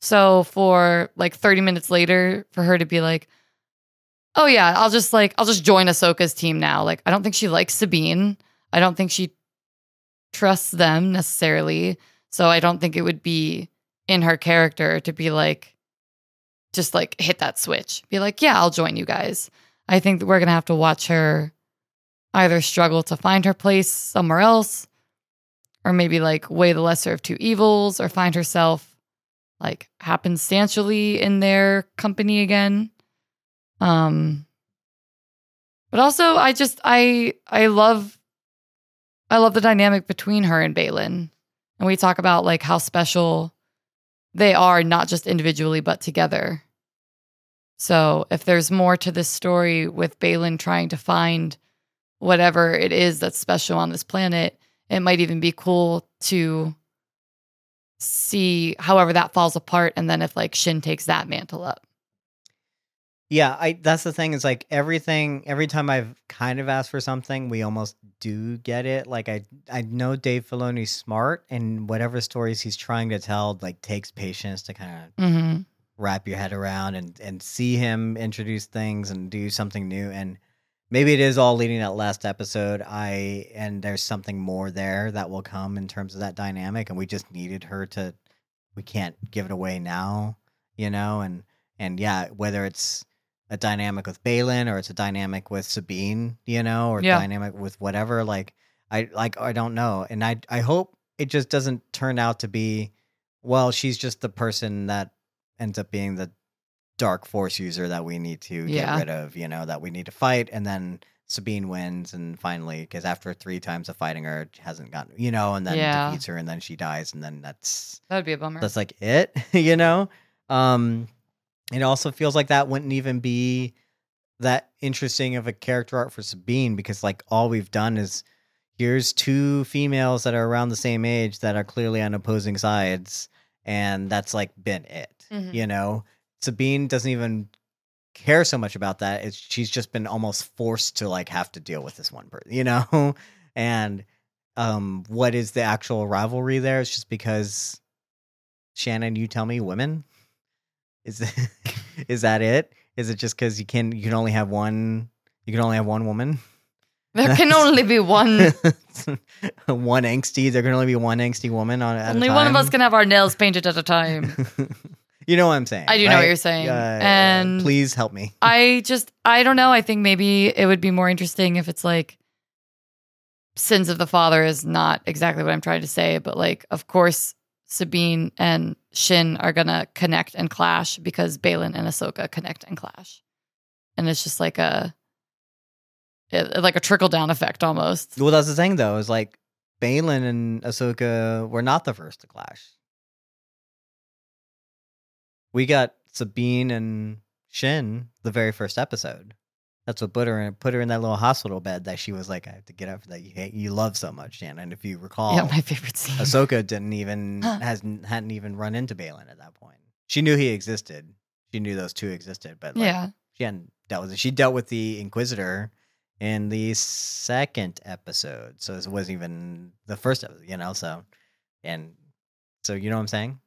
So for like 30 minutes later, for her to be like, oh yeah, I'll just like, I'll just join Ahsoka's team now. Like, I don't think she likes Sabine. I don't think she trusts them necessarily. So I don't think it would be in her character to be like, just like hit that switch. Be like, yeah, I'll join you guys. I think we're gonna have to watch her either struggle to find her place somewhere else, or maybe like weigh the lesser of two evils, or find herself like happenstantially in their company again. Um but also I just I I love I love the dynamic between her and Baylan. And we talk about like how special they are not just individually but together. So if there's more to this story with Baylan trying to find whatever it is that's special on this planet, it might even be cool to see however that falls apart and then if like Shin takes that mantle up. Yeah, I that's the thing is like everything. Every time I've kind of asked for something, we almost do get it. Like I I know Dave Filoni's smart, and whatever stories he's trying to tell like takes patience to kind of Mm-hmm. wrap your head around and and see him introduce things and do something new and maybe it is all leading that last episode i and there's something more there that will come in terms of that dynamic and we just needed her to we can't give it away now you know and and yeah whether it's a dynamic with Baylan or it's a dynamic with Sabine, you know, or Yeah. dynamic with whatever. Like I like I don't know. And I I hope it just doesn't turn out to be well, she's just the person that ends up being the dark force user that we need to Yeah. get rid of, you know, that we need to fight and then Sabine wins and finally because after three times of fighting her hasn't gotten you know, and then Yeah. defeats her and then she dies and then that's That'd be a bummer. that's like it, [LAUGHS] you know? Um it also feels like that wouldn't even be that interesting of a character arc for Sabine because like all we've done is here's two females that are around the same age that are clearly on opposing sides and that's like been it. Mhm. You know? Sabine doesn't even care so much about that. It's she's just been almost forced to like have to deal with this one person, you [LAUGHS] know? And um what is the actual rivalry there? It's just because Shannon, you tell me women? Is [LAUGHS] is that it? Is it just because you can you can only have one you can only have one woman? there [LAUGHS] can only be one. [LAUGHS] one angsty. There can only be one angsty woman on at only one of us can have our nails painted at a time. you know what I'm saying? I do know what you're saying. Uh, and please help me. I just I don't know. I think maybe it would be more interesting if it's like sins of the father is not exactly what I'm trying to say, but like of course Sabine and Shin are gonna connect and clash because Baylan and Ahsoka connect and clash, and it's just like a like a trickle down effect almost. Well, that's the thing though. Is like Baylan and Ahsoka were not the first to clash. We got Sabine and Shin the very first episode. That's what put her in, put her in that little hospital bed that she was like, I have to get up that you hate, you love so much, Shannon. And if you recall, Yeah, my favorite scene. Ahsoka didn't even hasn't hadn't even run into Baylan at that point. She knew he existed. She knew those two existed, but like, yeah, she hadn't dealt with it. She dealt with the Inquisitor in the second episode, so it wasn't even the first episode, you know. So, and so you know what I'm saying?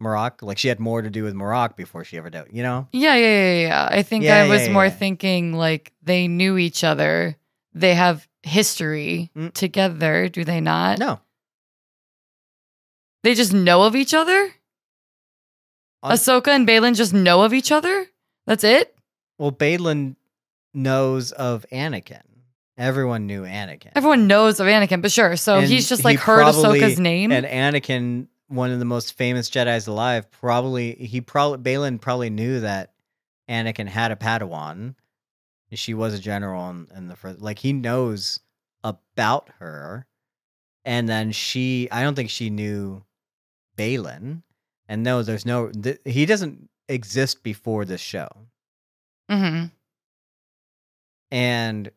Marrok, like she had more to do with Marrok before she ever dealt, you know. yeah, yeah, yeah, yeah. I think Yeah, I was yeah, more thinking like they knew each other. They have history Mm. together, do they not? No, They just know of each other? On- Ahsoka and Baylan just know of each other? That's it? well, Baylan knows of Anakin. Everyone knew Anakin. Everyone knows of Anakin, but sure. So And he's just he like heard probably- Ahsoka's name. and Anakin, one of the most famous Jedi's alive, probably he probably Baylan probably knew that Anakin had a Padawan. She was a general in, in the first. Like he knows about her, and then she. I don't think she knew Baylan, and no, there's no. Th- he doesn't exist before this show, hmm and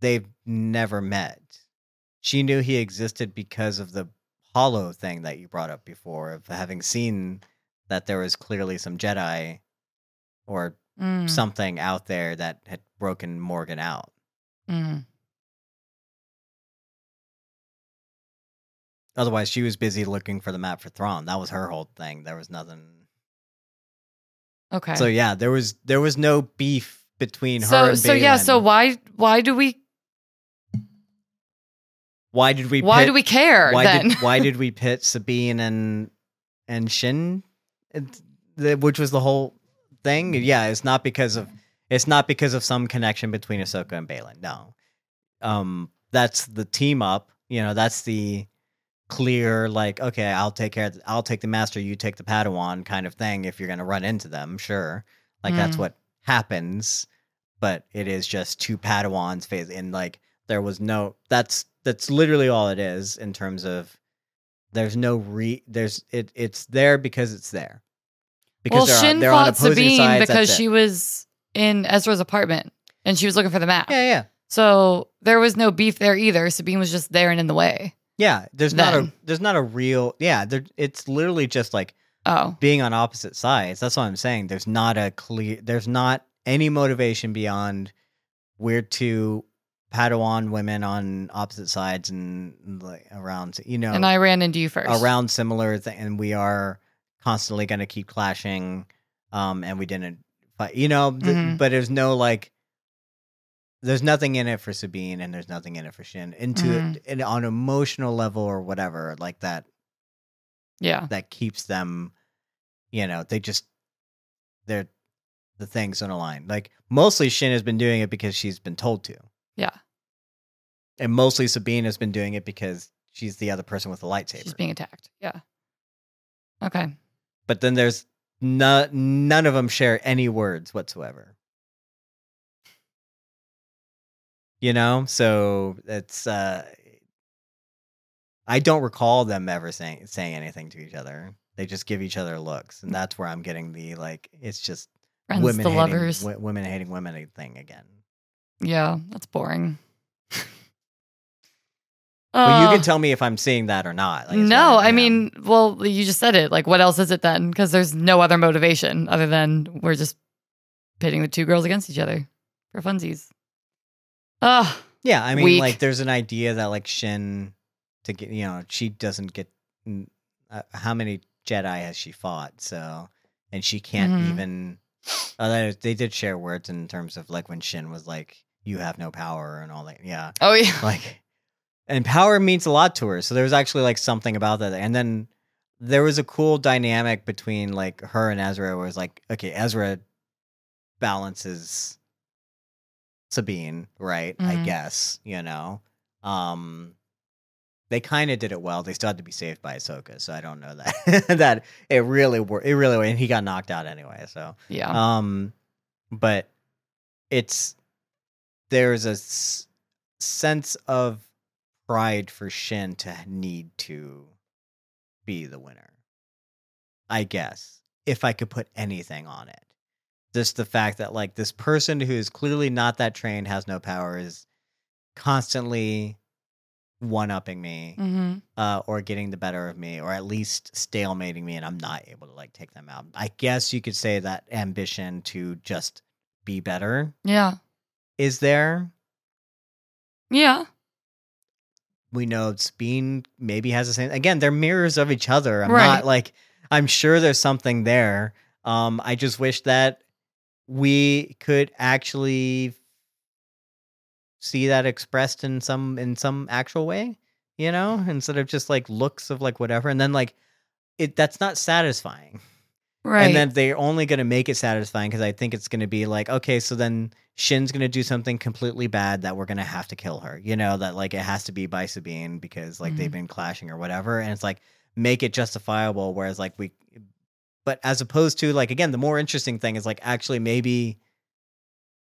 they've never met. She knew he existed because of the hollow thing that you brought up before of having seen that there was clearly some Jedi or Mm. something out there that had broken Morgan out. Mm. Otherwise, she was busy looking for the map for Thrawn. That was her whole thing. There was nothing. Okay. So yeah, there was there was no beef between her so and so yeah, so why why do we why did we why pit- do we care why then? did why did [LAUGHS] we pit Sabine and and Shin, which was the whole thing? Yeah, it's not because of it's not because of some connection between Ahsoka and Baylan. No, um, that's the team up. You know, that's the clear like okay, I'll take care. Of, I'll take the master, you take the Padawan kind of thing. If you're gonna run into them, sure, like that's Mm. what happens. But it is just two Padawans phase, and like there was no that's that's literally all it is in terms of there's no re there's it it's there because it's there well, they're, Shin they're on fought opposing Sabine sides, because she was in Ezra's apartment and she was looking for the map. yeah yeah So there was no beef there either. Sabine was just there and in the way. yeah there's not a there's not a real yeah there it's literally just like Oh. being on opposite sides that's what i'm saying there's not a clear there's not any motivation beyond we're two padawan women on opposite sides and like around you know And I ran into you first. around similar and we are constantly going to keep clashing um and we didn't fight you know th- Mhm. but there's no like there's nothing in it for Sabine and there's nothing in it for Shin into Mhm. and on emotional level or whatever like that Yeah. that keeps them you know they just they're the things on a line like mostly Shin has been doing it because she's been told to. And mostly Sabine has been doing it because she's the other person with the lightsaber She's being attacked. Yeah. Okay. but then there's no, none of them share any words whatsoever. You know, so it's uh I don't recall them ever saying saying anything to each other. They just give each other looks, and that's where I'm getting the like it's just Friends women hating, lovers. w- women hating women thing again. Yeah. That's boring. [LAUGHS] Well, you Uh, can tell me if I'm seeing that or not. Like, no, I mean, well, you just said it. Like, what else is it then? Because there's no other motivation other than we're just pitting the two girls against each other for funsies. Ugh. Yeah, I mean, weak. like, there's an idea that like Shin to get, you know, she doesn't get uh, how many Jedi has she fought? So, and she can't Mhm. even. Uh, they did share words in terms of like when Shin was like, "You have no power" and all that. Yeah, Oh yeah. like, and power means a lot to her. So there was actually like something about that, and then there was a cool dynamic between like her and Ezra, where it's like, okay, Ezra balances Sabine, right? I Mhm. guess you know. Um, they kind of did it well. They still had to be saved by Ahsoka, so I don't know [LAUGHS] that that it really worked. It really and he got knocked out anyway. So Yeah. um, but it's there's a s- sense of pride for Shin to need to be the winner. I guess if I could put anything on it, just the fact that like this person who is clearly not that trained has no power is constantly one upping me hmm uh, or getting the better of me, or at least stalemating me, and I'm not able to like take them out. I guess you could say that ambition to just be better Yeah. is there. Yeah. We know Sabine maybe has the same. Again, they're mirrors of each other. I'm Right. not like I'm sure there's something there. Um, I just wish that we could actually see that expressed in some in some actual way. you know, instead of just like looks of like whatever. And then like it that's not satisfying. Right. And then they're only going to make it satisfying because I think it's going to be like, okay, so then Shin's going to do something completely bad that we're going to have to kill her. You know, that like it has to be by Sabine because like they've Mhm. been clashing or whatever. And it's like, make it justifiable. Whereas like we, but as opposed to like, again, the more interesting thing is like actually maybe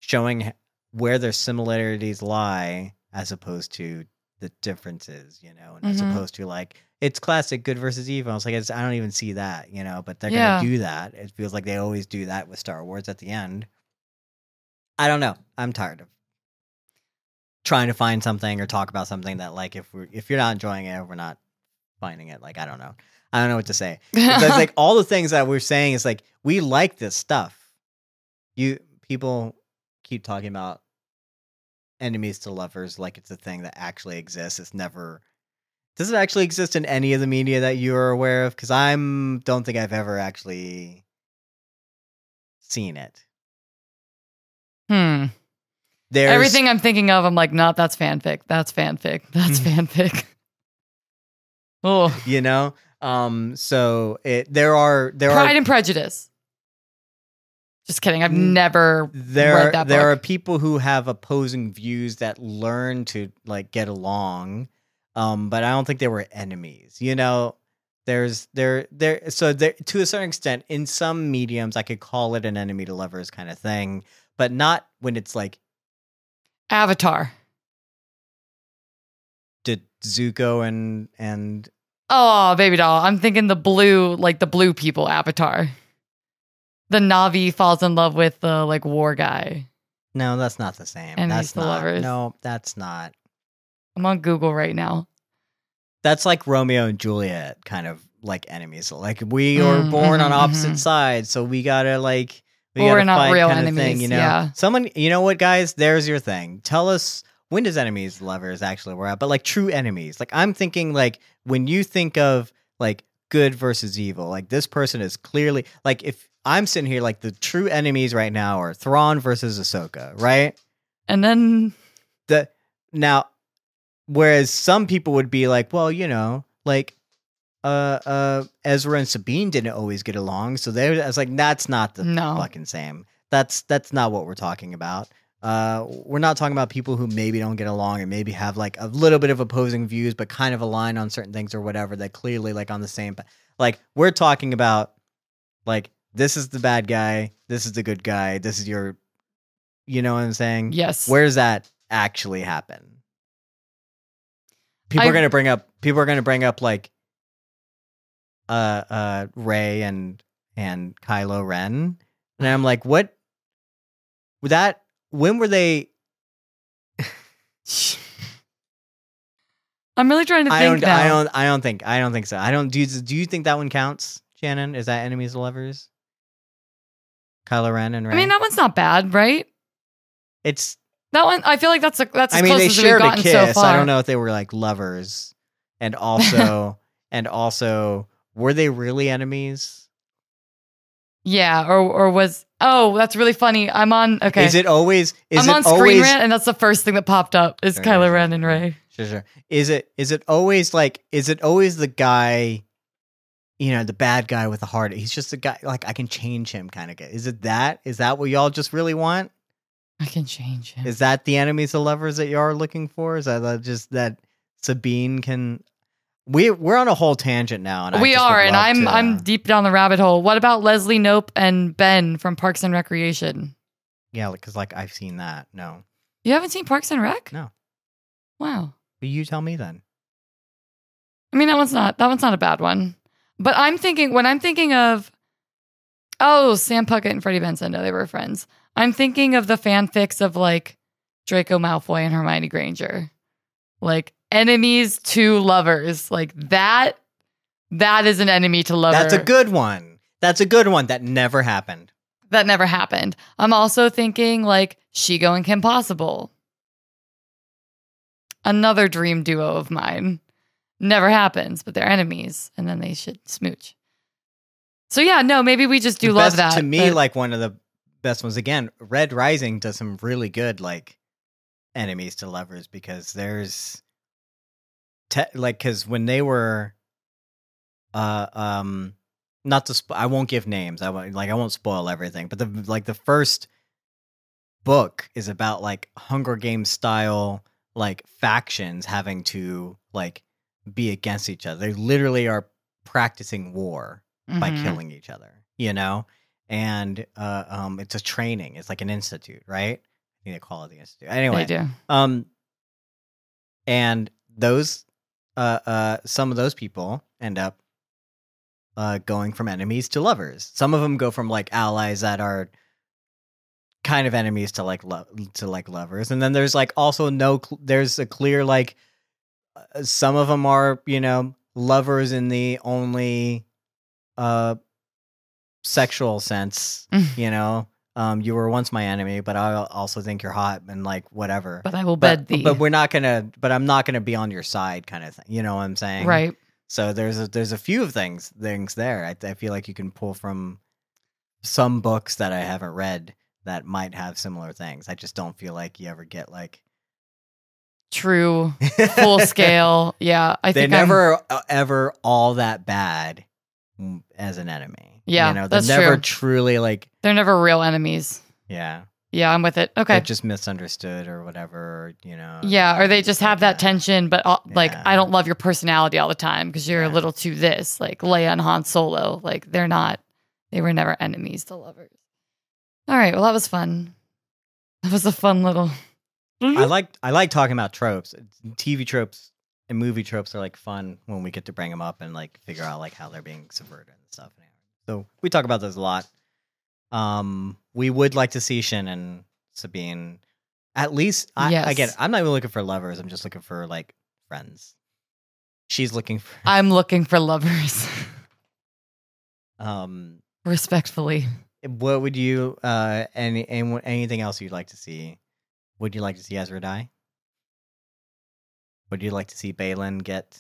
showing where their similarities lie as opposed to the differences, you know, and as Mhm. opposed to like it's classic good versus evil. I was like, it's, I don't even see that, you know, but they're Yeah. gonna do that. It feels like they always do that with Star Wars at the end. I don't know. I'm tired of trying to find something or talk about something that like if we're if you're not enjoying it, we're not finding it. Like I don't know. I don't know what to say. [LAUGHS] It's like all the things that we're saying is like we like this stuff. You people keep talking about enemies to lovers like it's a thing that actually exists. It's never does it actually exist in any of the media that you are aware of? Because I'm don't think I've ever actually seen it. hmm. There's Everything I'm thinking of, I'm like, no, that's fanfic. That's fanfic. [LAUGHS] That's fanfic. [LAUGHS] Oh, you know. Um. So it there are there Pride are Pride and Prejudice. Just kidding. I've never there read that there book. are people who have opposing views that learn to like get along um but i don't think they were enemies you know there's there there so there to a certain extent in some mediums i could call it an enemy to lovers kind of thing but not when it's like Avatar. did zuko and and Oh, baby doll. I'm thinking the blue, like the blue people avatar. The Na'vi falls in love with the like war guy. no that's not the same Enemies that's to not lovers. no that's not I'm on Google right now. that's like Romeo and Juliet kind of like enemies. Like we are Mm, born on mhm, opposite mhm. sides, so we gotta like we Well, gotta not fight real kind of thing, enemies, you know. yeah. Someone, you know what, guys? There's your thing. Tell us when does enemies lovers actually we're at, but like true enemies. Like I'm thinking like when you think of like good versus evil, like this person is clearly like if I'm sitting here like the true enemies right now are Thrawn versus Ahsoka, right? And then the now whereas some people would be like well you know like uh uh ezra and sabine didn't always get along so they i was like that's not the No. fucking same that's that's not what we're talking about uh we're not talking about people who maybe don't get along and maybe have like a little bit of opposing views but kind of align on certain things or whatever that clearly like on the same like we're talking about like this is the bad guy this is the good guy this is your you know what i'm saying yes. where does that actually happen? People are gonna bring up people are gonna bring up like uh uh Rey and and Kylo Ren. And I'm like, what with that when were they [LAUGHS] I'm really trying to I think don't now. I don't I don't think I don't think so. I don't do you, do you think that one counts, Shannon? Is that enemies to lovers? Kylo Ren and Rey? I mean, that one's not bad, right? it's That one, I feel like that's a, that's I mean, they close as we've shared a kiss. so. I don't know if they were like lovers, and also, [LAUGHS] and also, were they really enemies? Yeah, or or was oh, that's really funny. I'm on okay. Is it always? Is I'm it on Screen always? Rant, and that's the first thing that popped up is Sure, Kylo Ren and. Rey. Sure, sure. Is it? Is it always like? Is it always the guy? You know, the bad guy with the heart. He's just a guy. Like I can change him, kind of guy. Is it that? Is that what y'all just really want? I can change him. Is that the enemies to lovers that you are looking for? Is that just that Sabine can? We we're on a whole tangent now, and we are, and I'm to- I'm uh, deep down the rabbit hole. What about Leslie Knope and Ben from Parks and Recreation? yeah, because like I've seen that. No, You haven't seen Parks and Rec? No. Wow. but you tell me then. I mean, that one's not that one's not a bad one. But I'm thinking when I'm thinking of oh Sam Puckett and Freddie Benson, no, they were friends. I'm thinking of the fanfics of like Draco Malfoy and Hermione Granger, like enemies to lovers, like that. That is an enemy to lover. That's a good one. That's a good one. That never happened. that never happened. I'm also thinking like Shego and Kim Possible. Another dream duo of mine. Never happens, but they're enemies, and then they should smooch. So yeah, no, maybe we just do The love best- that. To me, but- like one of the best ones. Again, Red Rising does some really good like enemies to lovers because there's te- like because when they were, uh, um, not to sp- I won't give names. I won't like I won't spoil everything. But the like the first book is about like Hunger Games style like factions having to like be against each other. They literally are practicing war by Mhm. killing each other, you know? And uh, um, it's a training. It's like an institute, right? I think they call it the institute. Anyway, um, and those, uh, uh, some of those people end up uh, going from enemies to lovers. Some of them go from like allies that are kind of enemies to like lo- to like lovers, and then there's like also no. Cl- there's a clear like uh, some of them are you know lovers in the only uh sexual sense you know um you were once my enemy but i also think you're hot and like whatever But I will bed thee. but we're not gonna but i'm not gonna be on your side kind of thing you know what i'm saying right. so there's a, there's a few of things things there I, I feel like you can pull from some books that i haven't read that might have similar things i just don't feel like you ever get like True. [LAUGHS] Full scale. Yeah. I they're think I'm- never uh, ever all that bad as an enemy Yeah, you know they're that's never true. truly like they're never real enemies. yeah Yeah, I'm with it. Okay. they're just misunderstood or whatever you know Yeah, or they just have that tension, but all, like Yeah. I don't love your personality all the time because you're a little too this, like Leia and Han Solo. Like they're not, they were never enemies to lovers. All right, well that was fun. That was a fun little. I like I like talking about tropes. TV tropes and movie tropes are like fun when we get to bring them up and like figure out like how they're being subverted and stuff. So we talk about those a lot. Um, we would like to see Shin and Sabine. At least, I, Yes. again, I'm not even looking for lovers. I'm just looking for like friends. She's looking for [LAUGHS] I'm looking for lovers, um. respectfully. What would you uh any, any anything else you'd like to see? Would you like to see Ezra die? Would you like to see Baylan get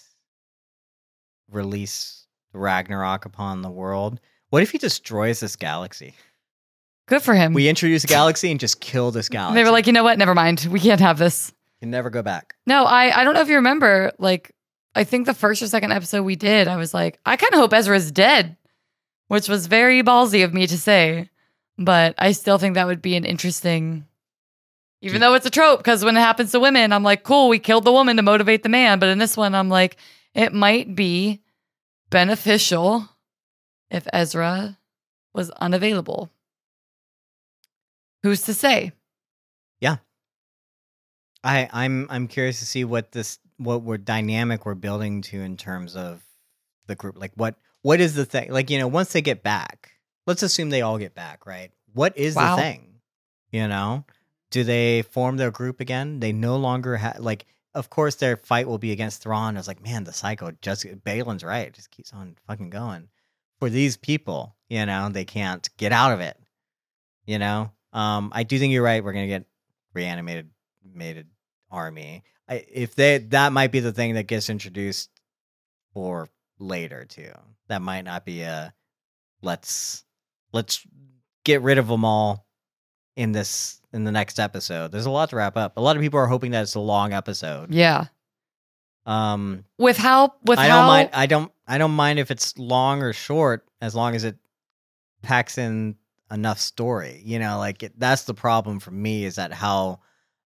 release Ragnarok upon the world? What if he destroys this galaxy? Good for him. We introduce a [LAUGHS] galaxy and just kill this galaxy. they were like, you know what? Never mind. We can't have this. can never go back. No, I I don't know if you remember. Like, I think the first or second episode we did, I was like, I kind of hope Ezra's dead, which was very ballsy of me to say, but I still think that would be an interesting. Even though it's a trope, because when it happens to women, I'm like, cool, we killed the woman to motivate the man. But in this one, I'm like, it might be beneficial if Ezra was unavailable. Who's to say? Yeah. I I'm I'm curious to see what this what we're dynamic we're building to in terms of the group. Like what what is the thing? Like you know, once they get back, let's assume they all get back, right? What is Wow. the thing? You know, do they form their group again? They no longer have like. Of course, their fight will be against Thrawn. I was like, man, the psycho just Baylan's right. Just keeps on fucking going. For these people, you know, they can't get out of it. You know, um, I do think you're right. We're gonna get reanimated mated army. I, if they that might be the thing that gets introduced for later too. That might not be a let's let's get rid of them all in this in the next episode. There's a lot to wrap up. A lot of people are hoping that it's a long episode. Yeah. Um With how with I how don't mind I don't I don't mind if it's long or short as long as it packs in enough story. You know, like it, that's the problem for me is that how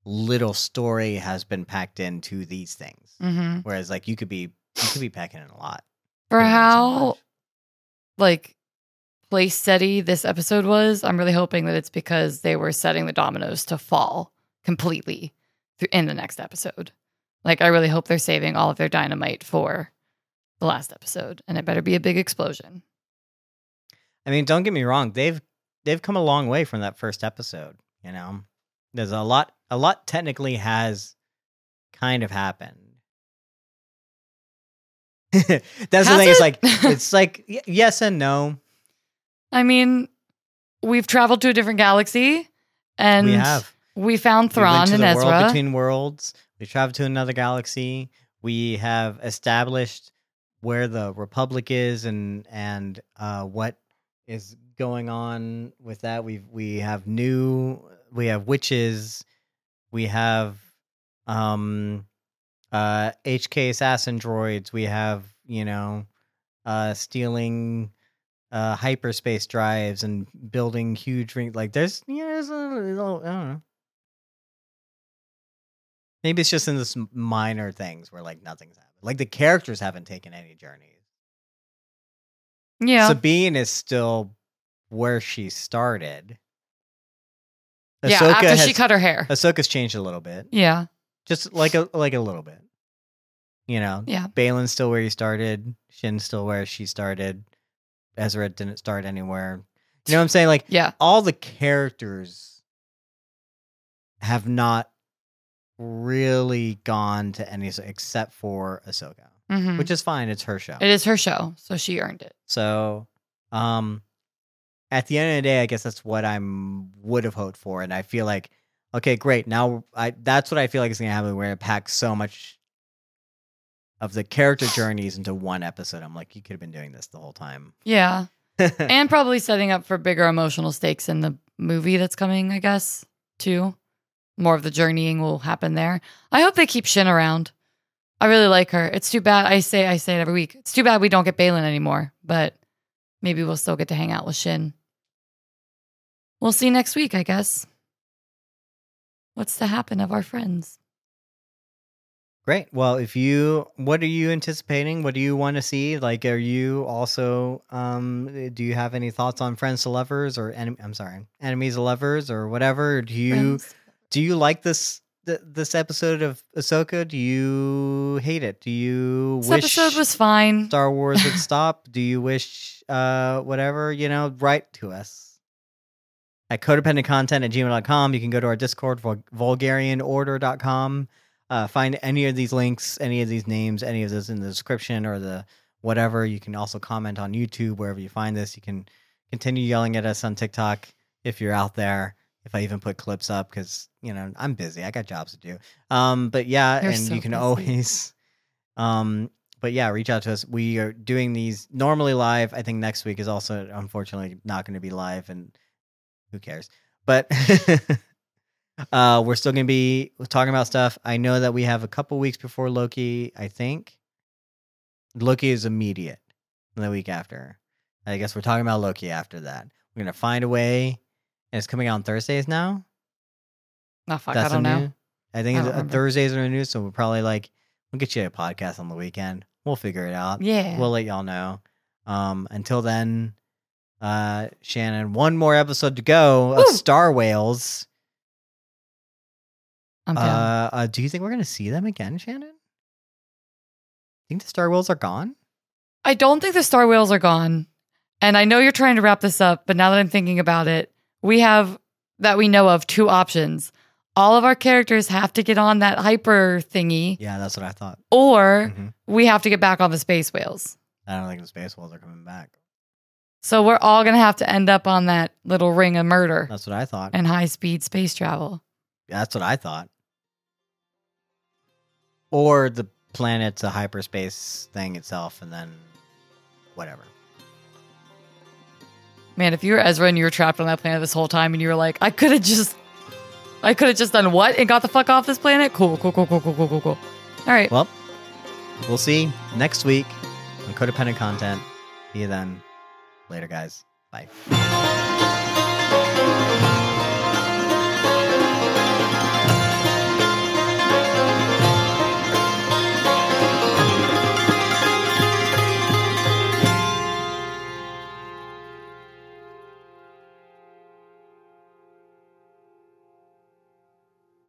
little story has been packed into these things. Mhm. Whereas like you could be you could be packing in a lot. for in so how like place steady this episode was, I'm really hoping that it's because they were setting the dominoes to fall completely in the next episode. Like I really hope they're saving all of their dynamite for the last episode, and it better be a big explosion. I mean, don't get me wrong, they've they've come a long way from that first episode, you know. There's a lot a lot technically has kind of happened. [LAUGHS] That's the Has thing. It's like it's like yes and no. I mean, we've traveled to a different galaxy, and we have we found We Thrawn to and the world Ezra. between worlds. We traveled to another galaxy. We have established where the Republic is and and uh, what is going on with that. We we have new. We have witches. We have um uh HK assassin droids. We have you know uh stealing uh hyperspace drives and building huge ring. Like there's yeah, there's a little, I don't know. Maybe it's just in this minor things where like nothing's happened. Like the characters haven't taken any journeys. Yeah. Sabine is still where she started. yeah. Ahsoka After has, she cut her hair. Ahsoka's changed a little bit, Yeah. just like a like a little bit. You know, Yeah. Baylan's still where he started. Shin's still where she started. Ezra didn't start anywhere. You know what I'm saying? Like Yeah. all the characters have not really gone to any except for Ahsoka, hmm which is fine. It's her show. It is her show, so she earned it. So, um, at the end of the day, I guess that's what I would have hoped for, and I feel like, okay, great. Now, I that's what I feel like is gonna happen. Where it packs so much of the character journeys into one episode. I'm like, you could have been doing this the whole time. Yeah. [LAUGHS] and probably setting up for bigger emotional stakes in the movie that's coming, I guess, too. More of the journeying will happen there. I hope they keep Shin around. I really like her. It's too bad. I say I say it every week. It's too bad we don't get Baylan anymore, but maybe we'll still get to hang out with Shin. We'll see next week, I guess. What's to happen of our friends? Great. Well, if you, what are you anticipating? What do you want to see? Like, are you also, um, do you have any thoughts on friends to lovers or enemy? I'm sorry, enemies to lovers or whatever? Do you? Friends? do you like this th- this episode of Ahsoka? Do you hate it? Do you This wish episode was fine. Star Wars would [LAUGHS] stop? Do you wish uh whatever, you know, write to us. At codependentcontent at gmail.com. You can go to our Discord, vul- vulgarianorder.com. Uh, find any of these links, any of these names, any of this in the description or the whatever. You can also comment on YouTube wherever you find this. You can continue yelling at us on TikTok if you're out there if I even put clips up because you know I'm busy. I got jobs to do. Um, but yeah, You're and so you can busy. always, [LAUGHS] um, but yeah, reach out to us. We are doing these normally live. I think next week is also unfortunately not going to be live, and who cares? But [LAUGHS] uh, we're still to be talking about stuff. I know that we have a couple weeks before Loki. I think Loki is immediate the week after. I guess we're talking about Loki after that. We're gonna find a way and it's coming out on Thursdays now. Oh, fuck, I the don't know. new- I think I it's, uh. Thursdays are news, so we're probably like we'll get you a podcast on the weekend. We'll figure it out. Yeah. We'll let y'all know. Um, until then, uh, Shannon, one more episode to go of Star Whales. I'm down. Uh, uh, do you think we're gonna see them again, Shannon? Think the Star Whales are gone? I don't think the Star Whales are gone. And I know you're trying to wrap this up, but now that I'm thinking about it, we have that we know of two options. All of our characters have to get on that hyper thingy, Yeah, that's what I thought. or Mhm. we have to get back on the space whales. I don't think the Space Whales are coming back. So we're all going to have to end up on that little ring of murder That's what I thought. and high speed space travel. Yeah, that's what I thought. Or the planet's a hyperspace thing itself, and then whatever. Man, if you were Ezra and you were trapped on that planet this whole time and you were like, I could have just, I could have just done what and got the fuck off this planet? Cool, cool, cool, cool, cool, cool, cool, cool. All right. Well, we'll see next week on codependent content. See you then. Later, guys. Bye.